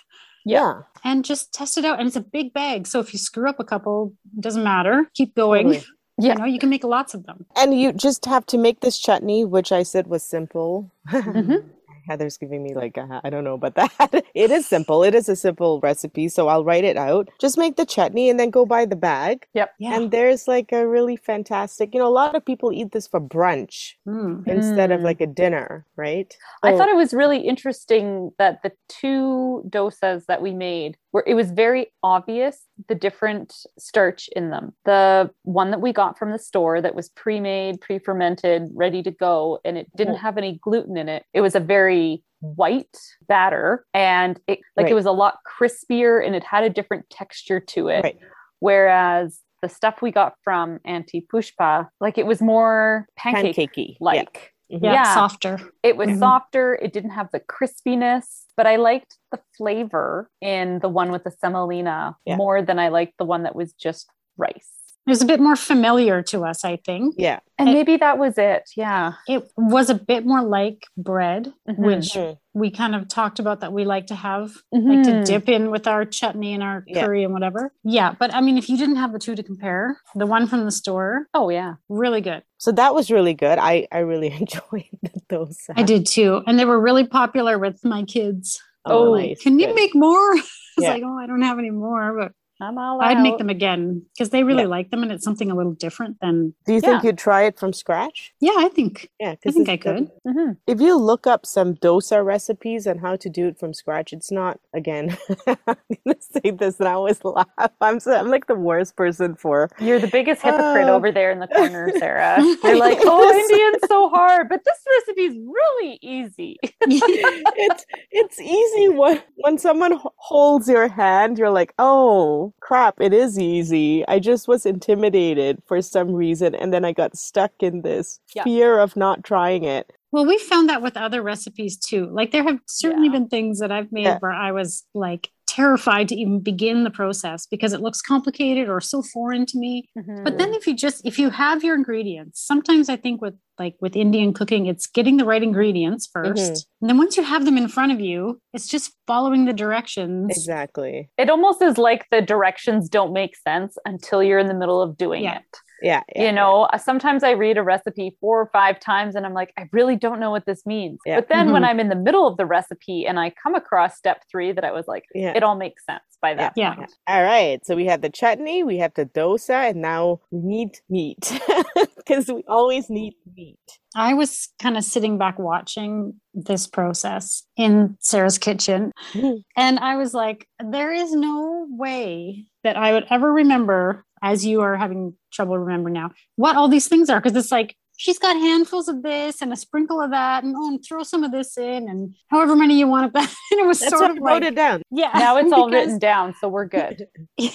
Yeah. And just test it out. And it's a big bag, so if you screw up a couple, doesn't matter. Keep going. Totally. Yeah. You know, you can make lots of them. And you just have to make this chutney, which I said was simple. Mhm. [laughs] Heather's giving me like, uh, I don't know about [laughs] that. it is simple. It is a simple recipe. So I'll write it out. Just make the chutney and then go buy the bag. Yep. Yeah. And there's like a really fantastic, you know, a lot of people eat this for brunch Mm. instead of Mm. like a dinner, right? I thought it was really interesting that the two dosas that we made were it was very obvious the different starch in them. The one that we got from the store that was pre-made, pre-fermented, ready to go, and it didn't have any gluten in it. It was a very white batter and it like Right. it was a lot crispier and it had a different texture to it. Right. Whereas the stuff we got from Auntie Pushpa, like it was more pancake pancakey. like. Yeah. Mhm. Yeah, Yeah. softer. It was Mhm. softer. It didn't have the crispiness, but I liked the flavor in the one with the semolina Yeah. more than I liked the one that was just rice. It was a bit more familiar to us, I think. Yeah. And It- maybe that was it. Yeah. It was a bit more like bread, Mhm. which Mhm. we kind of talked about that we like to have, like to Mhm. dip in with our chutney and our Yeah. curry and whatever. Yeah, but I mean, if you didn't have the two to compare, the one from the store, Oh, yeah. really good. So that was really good. I, I really [laughs] enjoyed those. I did too. And they were really popular with my kids. Oh, Oh, nice. Can you Good. make more? [laughs] It's Yeah. like, oh, I don't have any more, but I'm all I'd make them again because they really Yeah. like them and it's something a little different than, Do you think you'd try it from scratch? yeah, I think. Yeah, I think I could. Mhm. If you look up some dosa recipes and how to do it from scratch, it's not. Again, [laughs] I'm gonna say this and I always laugh. I'm so, I'm like the worst person for. You're the biggest hypocrite Uh, over there in the corner, Sarah. [laughs] You're like, [laughs] oh, Indian's so hard, but this recipe's really easy. it's it's easy when when someone holds your hand. You're like, oh crap, it is easy. I just was intimidated for some reason, and then I got stuck in this Yeah. fear of not trying it. Well, we found that with other recipes too. Like there have certainly Yeah. been things that I've made Yeah. where I was like terrified to even begin the process because it looks complicated or so foreign to me. Mm-hmm. But then if you just if you have your ingredients, sometimes I think with like with Indian cooking, it's getting the right ingredients mm-hmm. 1st And then once you have them in front of you, it's just following the directions. Exactly. it almost is like the directions don't make sense until you're in the middle of doing Yeah. it. Yeah. yeah, you know, uh, sometimes I read a recipe four or five times and I'm like, I really don't know what this means. Yeah. But then when Mhm. I'm in the middle of the recipe and I come across step three, that I was like, Yeah. it all makes sense by that Yeah. point. All right. So we have the chutney, we have the dosa, and now we need meat. [laughs] because we always need meat. I was kind of sitting back watching this process in Sarah's kitchen. Mhm. And I was like, there is no way that I would ever remember, as you are having trouble remembering now, what all these things are. Because it's like, she's got handfuls of this and a sprinkle of that, and oh, and throw some of this in, and however many you want of that. [laughs] And it was That's sort of like, wrote it down. yeah. now it's all [laughs] because- written down, so we're good. [laughs]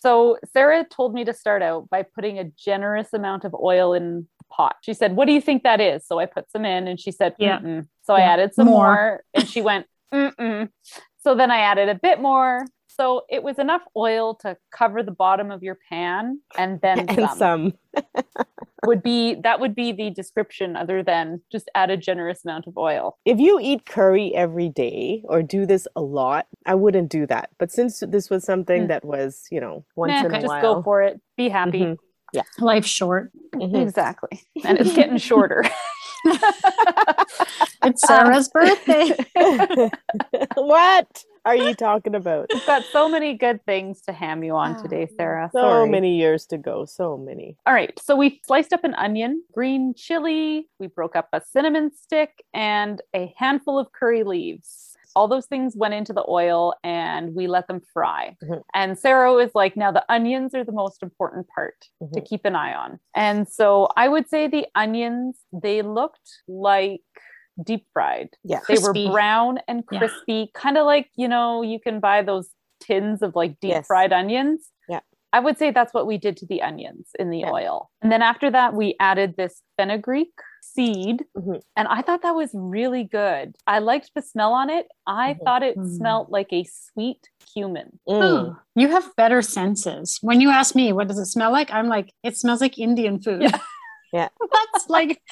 So Sarah told me to start out by putting a generous amount of oil in the pot. She said, "What do you think that is?" So I put some in, and she said, Yeah. "Mm-mm." So I added some More. more. and she went, Mm-mm. So then I added a bit more. So it was enough oil to cover the bottom of your pan, and then [laughs] and some. some. [laughs] would be that would be the description, other than just add a generous amount of oil. If you eat curry every day or do this a lot, I wouldn't do that. But since this was something Mm. that was, you know, once Nah, in a while, just while, go for it. Be happy. Mhm. Life's short. Mhm. Exactly, and it's getting [laughs] shorter. It's Sarah's birthday. what are you talking about? We've got so many good things to ham you on today, Sarah. So Sorry. many years to go. So many. All right. So we sliced up an onion, green chili, we broke up a cinnamon stick, and a handful of curry leaves. All those things went into the oil and we let them fry. Mhm. And Sarah was like, now the onions are the most important part to Mhm. keep an eye on. And so I would say the onions, they looked like deep fried. Yeah. They were brown and Yeah. crispy, kind of like, you know, you can buy those tins of like deep Yes. fried onions. Yeah. I would say that's what we did to the onions in the Yeah. oil. And then after that, we added this fenugreek seed. Mhm. And I thought that was really good. I liked the smell on it. I Mhm. thought it Mm. smelled like a sweet cumin. Mm. You have better senses. When you ask me, what does it smell like? I'm like, it smells like Indian food. Yeah. Yeah. [laughs] that's like,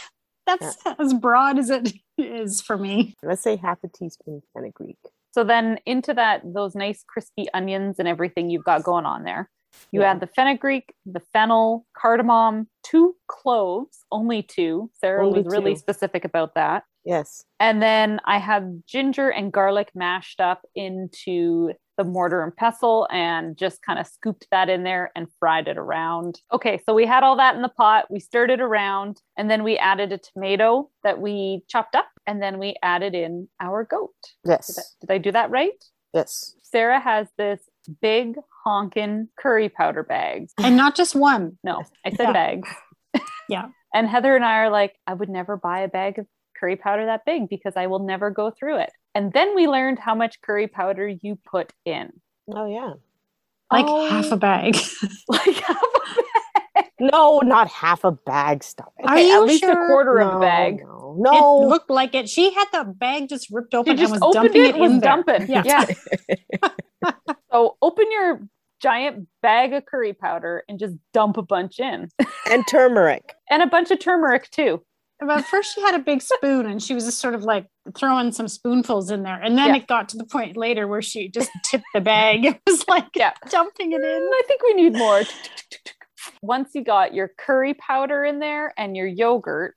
that's as broad as it is for me. Let's say half a teaspoon of fenugreek. So then into that, those nice crispy onions and everything you've got going on there. You Yeah. add the fenugreek, the fennel, cardamom, two cloves, only two. Sarah Only was really specific about that. Yes. And then I have ginger and garlic mashed up into the mortar and pestle and just kind of scooped that in there and fried it around. Okay, so we had all that in the pot. We stirred it around and then we added a tomato that we chopped up and then we added in our goat. Did I, Yes. did I do that right? Yes. Sarah has this big honkin' curry powder bag. And not just one. No, I said Yeah. bags. Yeah. [laughs] And Heather and I are like, I would never buy a bag of curry powder that big because I will never go through it. And then we learned how much curry powder you put in. Oh yeah. Like Oh. half a um, bag. [laughs] Like half a bag. No, not half a bag. Stop it. Are Okay, you at least sure? a quarter of a bag. No, no. It looked like it. She had the bag just ripped open She just and was opened dumping it, it, was in there. dumping. Yeah. Yeah. [laughs] so open your giant bag of curry powder and just dump a bunch in. and turmeric. And a bunch of turmeric too. But first she had a big spoon and she was just sort of like throwing some spoonfuls in there. And then Yeah. it got to the point later where she just tipped the bag. [laughs] It was like Yeah. dumping it in. I think we need more. Once you got your curry powder in there and your yogurt,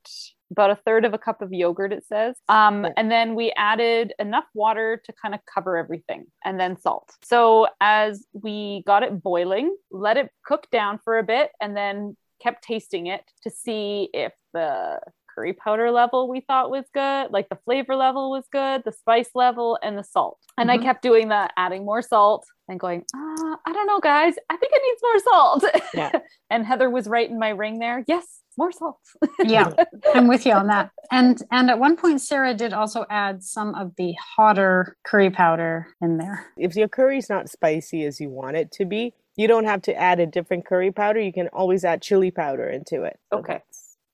about a third of a cup of yogurt, it says. Um. And then we added enough water to kind of cover everything and then salt. So as we got it boiling, let it cook down for a bit and then kept tasting it to see if the curry powder level we thought was good, like the flavor level was good, the spice level, and the salt. And I Mhm. kept doing that, adding more salt and going, uh, I don't know, guys. I think it needs more salt. Yeah. [laughs] and Heather was right in my ring there. Yes, more salt. [laughs] Yeah, I'm with you on that. [laughs] And and at one point Sarah did also add some of the hotter curry powder in there. If your curry's not spicy as you want it to be, you don't have to add a different curry powder. You can always add chili powder into it. Okay.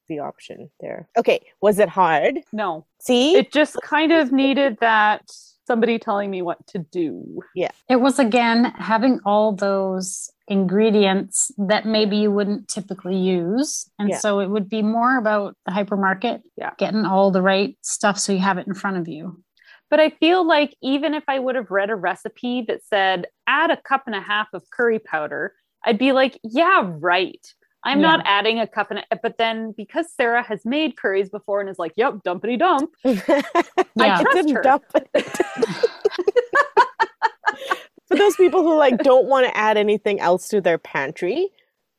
That's the option there. Okay. Was it hard? no, See? it just kind of needed that somebody telling me what to do. Yeah. It was again having all those ingredients that maybe you wouldn't typically use. And Yeah. so it would be more about the hypermarket, Yeah. getting all the right stuff so you have it in front of you. But I feel like even if I would have read a recipe that said add a cup and a half of curry powder, I'd be like, yeah, right. I'm Yeah. not adding a cup and a, but then because Sarah has made curries before and is like, yep, dumpity dump. [laughs] Yeah. I trust her. dump. [laughs] [laughs] For those people who like don't want to add anything else to their pantry,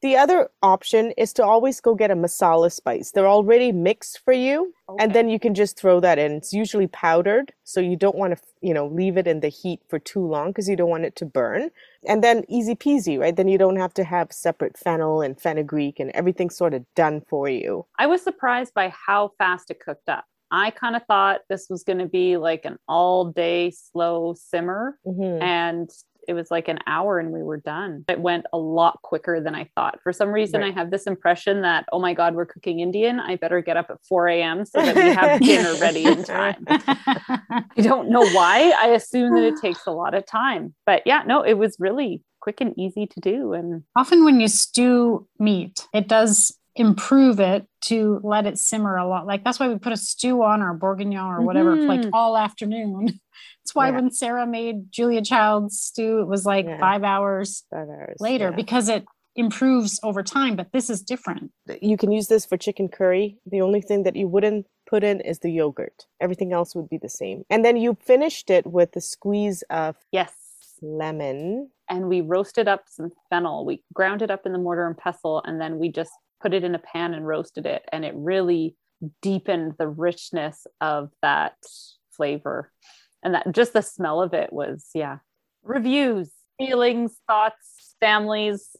The other option is to always go get a masala spice. They're already mixed for you, and then you can just throw that in. It's usually powdered, so you don't want to, you know, leave it in the heat for too long because you don't want it to burn. And then easy peasy, right? Then you don't have to have separate fennel and fenugreek and everything sort of done for you. I was surprised by how fast it cooked up. I kind of thought this was going to be like an all day slow simmer, Mhm. and it was like an hour and we were done. It went a lot quicker than I thought. For some reason, Right. I have this impression that, oh my God, we're cooking Indian. I better get up at 4 a.m. so that we have [laughs] dinner ready in time. I don't know why. I assume that it takes a lot of time. But yeah, no, it was really quick and easy to do. And Often when you stew meat, it does improve it to let it simmer a lot. Like that's why we put a stew on or bourguignon or whatever for like mm-hmm. all afternoon. [laughs] That's why Yeah. when Sarah made Julia Child's stew, it was like Yeah. five hours Five hours, later yeah. because it improves over time. But this is different. you can use this for chicken curry. The only thing that you wouldn't put in is the yogurt. Everything else would be the same. And then you finished it with a squeeze of yes, lemon. and we roasted up some fennel. We ground it up in the mortar and pestle, and then we just put it in a pan and roasted it. And it really deepened the richness of that flavor. And that just the smell of it was, yeah. Reviews, feelings, thoughts, families.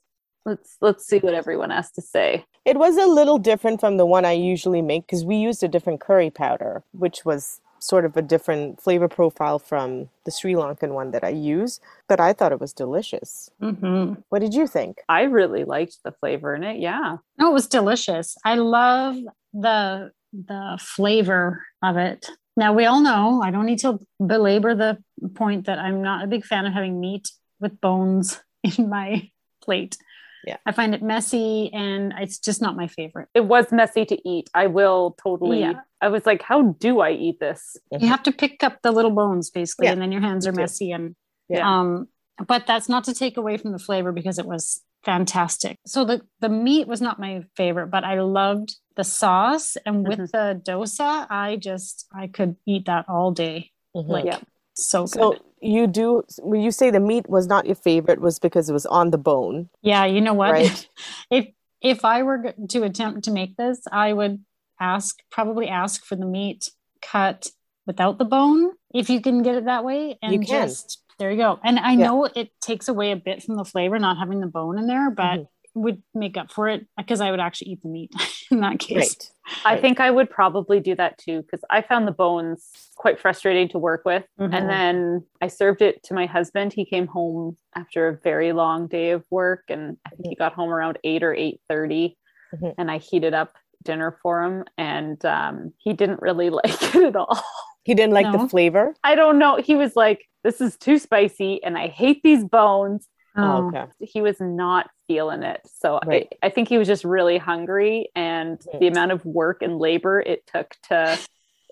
Let's let's see what everyone has to say. It was a little different from the one I usually make because we used a different curry powder, which was sort of a different flavor profile from the Sri Lankan one that I use. But I thought it was delicious. Mm-hmm. What did you think? I really liked the flavor in it. Yeah. No, it was delicious. I love the the flavor of it. Now we all know I don't need to belabor the point that I'm not a big fan of having meat with bones [laughs] in my plate. Yeah. I find it messy and it's just not my favorite. It was messy to eat. I will totally Yeah. I was like, how do I eat this? You have to pick up the little bones basically, Yeah, and then your hands are messy and Yeah. um but that's not to take away from the flavor because it was fantastic. So the the meat was not my favorite, but I loved the sauce and with Mhm. the dosa, I just I could eat that all day. Mhm. Like Yeah. So good. So you do when you say the meat was not your favorite was because it was on the bone, yeah, you know what? right? [laughs] if if I were to attempt to make this, I would ask probably ask for the meat cut without the bone if you can get it that way and You can. just there you go. And I Yeah. know it takes away a bit from the flavor not having the bone in there, but Mhm. Would make up for it because I would actually eat the meat [laughs] in that case. Right. I Right. think I would probably do that too because I found the bones quite frustrating to work with. Mhm. And then I served it to my husband. He came home after a very long day of work, and I think he got home around eight or eight Mhm. And I heated up dinner for him, and um, he didn't really [laughs] like it at all. He didn't like No. the flavor. I don't know. He was like, "This is too spicy, and I hate these bones." Oh, Oh, okay. he was not feeling it. So Right. I, I think he was just really hungry, and Mhm. the amount of work and labor it took to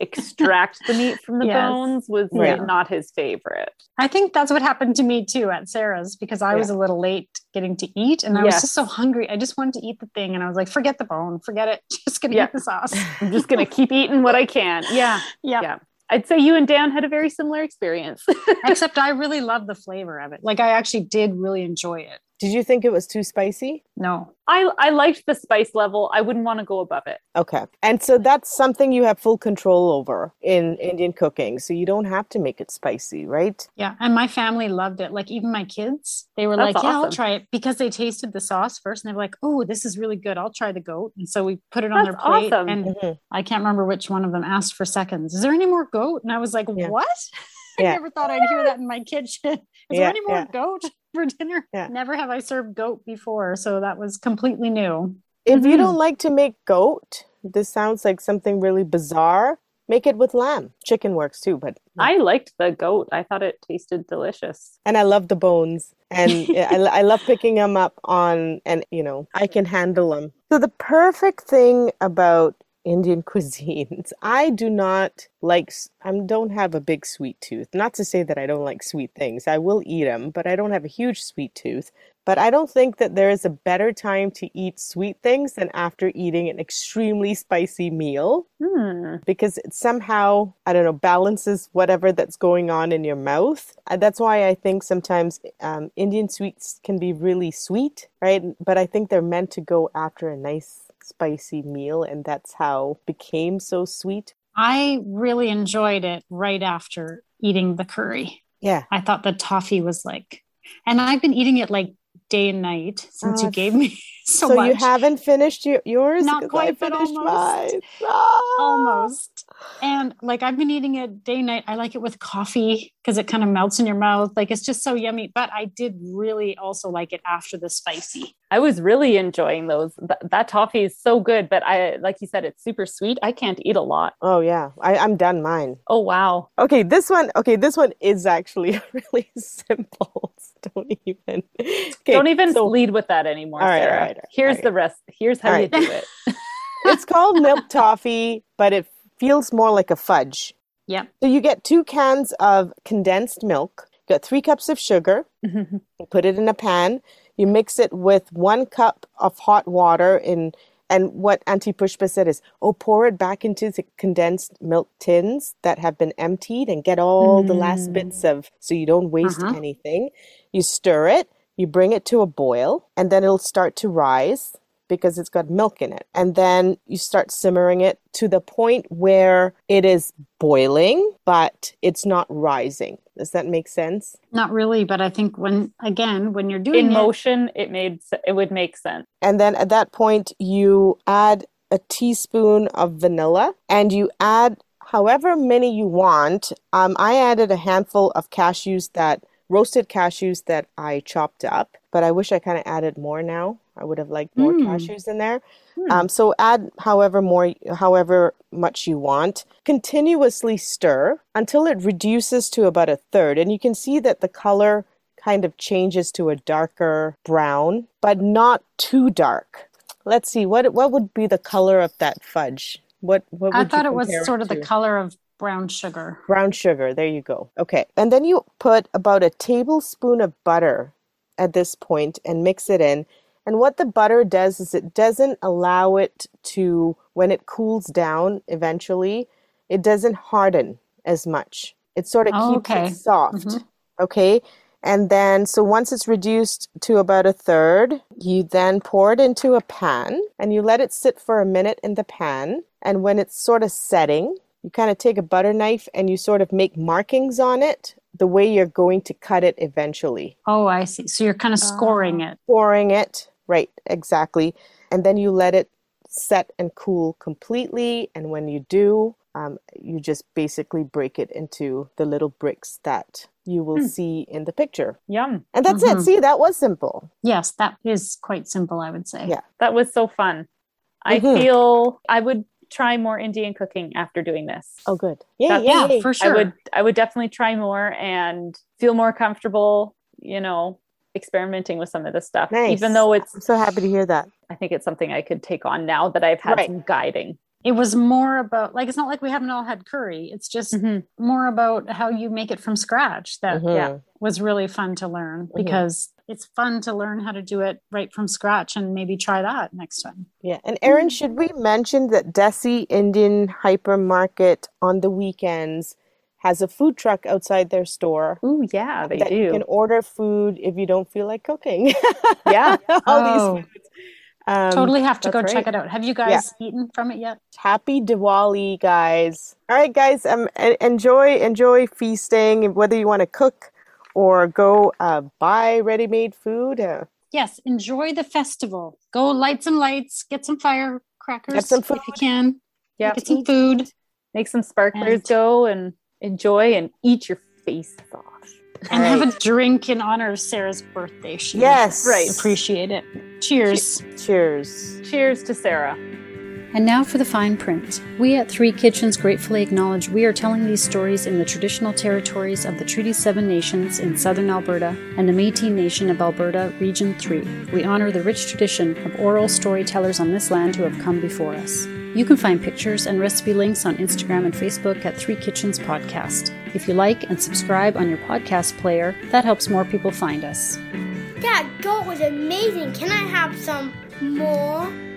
extract the meat from the Yes. bones was Right. not his favorite. I think that's what happened to me too at Sarah's because I was a little late getting to eat and I was just so hungry. I just wanted to eat the thing and I was like, forget the bone, forget it. [laughs] Just gonna Yeah. eat the sauce. I'm just gonna keep eating what I can. [laughs] Yeah, yeah. I'd say you and Dan had a very similar experience. [laughs] Except I really love the flavor of it. Like I actually did really enjoy it. Did you think it was too spicy? No. I I liked the spice level. I wouldn't want to go above it. Okay. And so that's something you have full control over in Indian cooking. So you don't have to make it spicy, right? Yeah. And my family loved it. Like even my kids, they were That's like, Yeah, I'll try it because they tasted the sauce first and they were like, Oh, this is really good. I'll try the goat. And so we put it on That's their plate. awesome. And Mhm. I can't remember which one of them asked for seconds. Is there any more goat? And I was like, Yeah. What? [laughs] I Yeah. never thought I'd hear that in my kitchen. [laughs] Is Yeah, there any more yeah. goat [laughs] for dinner? Yeah. Never have I served goat before. So that was completely new. If you Mhm. don't like to make goat, this sounds like something really bizarre. Make it with lamb. Chicken works too, but I liked the goat. I thought it tasted delicious. and I love the bones, and [laughs] I, I love picking them up on, and you know, I can handle them. So the perfect thing about Indian [laughs] cuisines, I do not like. I don't have a big sweet tooth. Not to say that I don't like sweet things. I will eat them, but I don't have a huge sweet tooth. But I don't think that there is a better time to eat sweet things than after eating an extremely spicy meal Hmm. because it somehow, I don't know, balances whatever that's going on in your mouth. Uh, That's why I think sometimes um, Indian sweets can be really sweet, right? But I think they're meant to go after a nice spicy meal, and that's how it became so sweet. I really enjoyed it right after eating the curry. Yeah. I thought the toffee was like, and I've been eating it like day and night since Oh, you gave me [laughs] so, So, much. you haven't finished your, yours? not quite, I but finished almost. mine. Ah! almost. And like I've been eating it day and night. I like it with coffee because it kind of melts in your mouth. Like it's just so yummy. But I did really also like it after the spicy. I was really enjoying those. Th- that toffee is so good, but I, like you said, it's super sweet. I can't eat a lot. Oh, yeah. I, I'm done mine. Oh, wow. Okay, this one. Okay, this one is actually [laughs] really simple. [laughs] Don't even. Okay, Don't even so lead with that anymore, All right, Sarah. right, all right, Here's all the rest. Here's how All you do it. [laughs] it's called milk toffee, but it feels more like a fudge. Yep. So you get two cans of condensed milk. You got three cups of sugar. You put it in a pan. You mix it with one cup of hot water in. And what Auntie Pushpa said is, oh, pour it back into the condensed milk tins that have been emptied and get all the last bits of, so you don't waste Uh-huh. anything. You stir it, you bring it to a boil, and then it'll start to rise because it's got milk in it. And then you start simmering it to the point where it is boiling, but it's not rising. Does that make sense? Not really, but I think when again when you're doing In it, motion, it made it would make sense. And then at that point, you add a teaspoon of vanilla and you add however many you want. Um, I added a handful of cashews that roasted cashews that I chopped up, but I wish I kind of added more now. I would have liked more Mm. cashews in there. Um, so add however more, however much you want. Continuously stir until it reduces to about a third, and you can see that the color kind of changes to a darker brown, but not too dark. Let's see what what would be the color of that fudge. What what I thought it was sort of the color of brown sugar. brown sugar. There you go. Okay, and then you put about a tablespoon of butter at this point and mix it in. And what the butter does is it doesn't allow it to, when it cools down eventually, it doesn't harden as much. It sort of Oh, keeps okay. it soft. Mhm. Okay. And then, so once it's reduced to about a third, you then pour it into a pan and you let it sit for a minute in the pan. And when it's sort of setting, you kind of take a butter knife and you sort of make markings on it the way you're going to cut it eventually. Oh, I see. So you're kind of scoring it. Pouring it, right, exactly. And then you let it set and cool completely. And when you do, um, you just basically break it into the little bricks that you will see in the picture. Yum. And that's it. Mhm. See, that was simple. Yes, that is quite simple, I would say. Yeah. That was so fun. I Mhm. feel I would try more Indian cooking after doing this. Oh, good. Yeah, That- yeah, Yeah, yeah. for sure. I would I would definitely try more and feel more comfortable, you know, experimenting with some of this stuff. Nice. Even though it's I'm so happy to hear that. I think it's something I could take on now that I've had Right. some guiding. It was more about like it's not like we haven't all had curry. It's just Mhm. more about how you make it from scratch. That Mhm. Yeah. was really fun to learn because it's fun to learn how to do it right from scratch and maybe try that next time. Yeah. And Erin, should we mention that Desi Indian Hypermarket on the weekends has a food truck outside their store? Oh yeah, they that you can order food if you don't feel like cooking. [laughs] Yeah. All Oh. these foods. Um, totally have to go check it out. Have you guys eaten from it yet? Happy Diwali, guys! All right, guys. Um, enjoy enjoy feasting. Whether you want to cook or go uh, buy ready-made food, uh, Yes, enjoy the festival. Go light some lights, get some firecrackers Get some if you food. can. Yeah. Get some food. Make some sparklers And- go and enjoy and eat your face off. And All have a drink in honor of Sarah's birthday. She would Yes. Right. appreciate it. Cheers. cheers. Cheers to Sarah. And now for the fine print. We at Three Kitchens gratefully acknowledge we are telling these stories in the traditional territories of the Treaty 7 nations in southern Alberta and the Metis Nation of Alberta, Region 3. We honor the rich tradition of oral storytellers on this land who have come before us. You can find pictures and recipe links on Instagram and Facebook at Three Kitchens Podcast. If you like and subscribe on your podcast player, that helps more people find us. That goat was amazing. Can I have some more?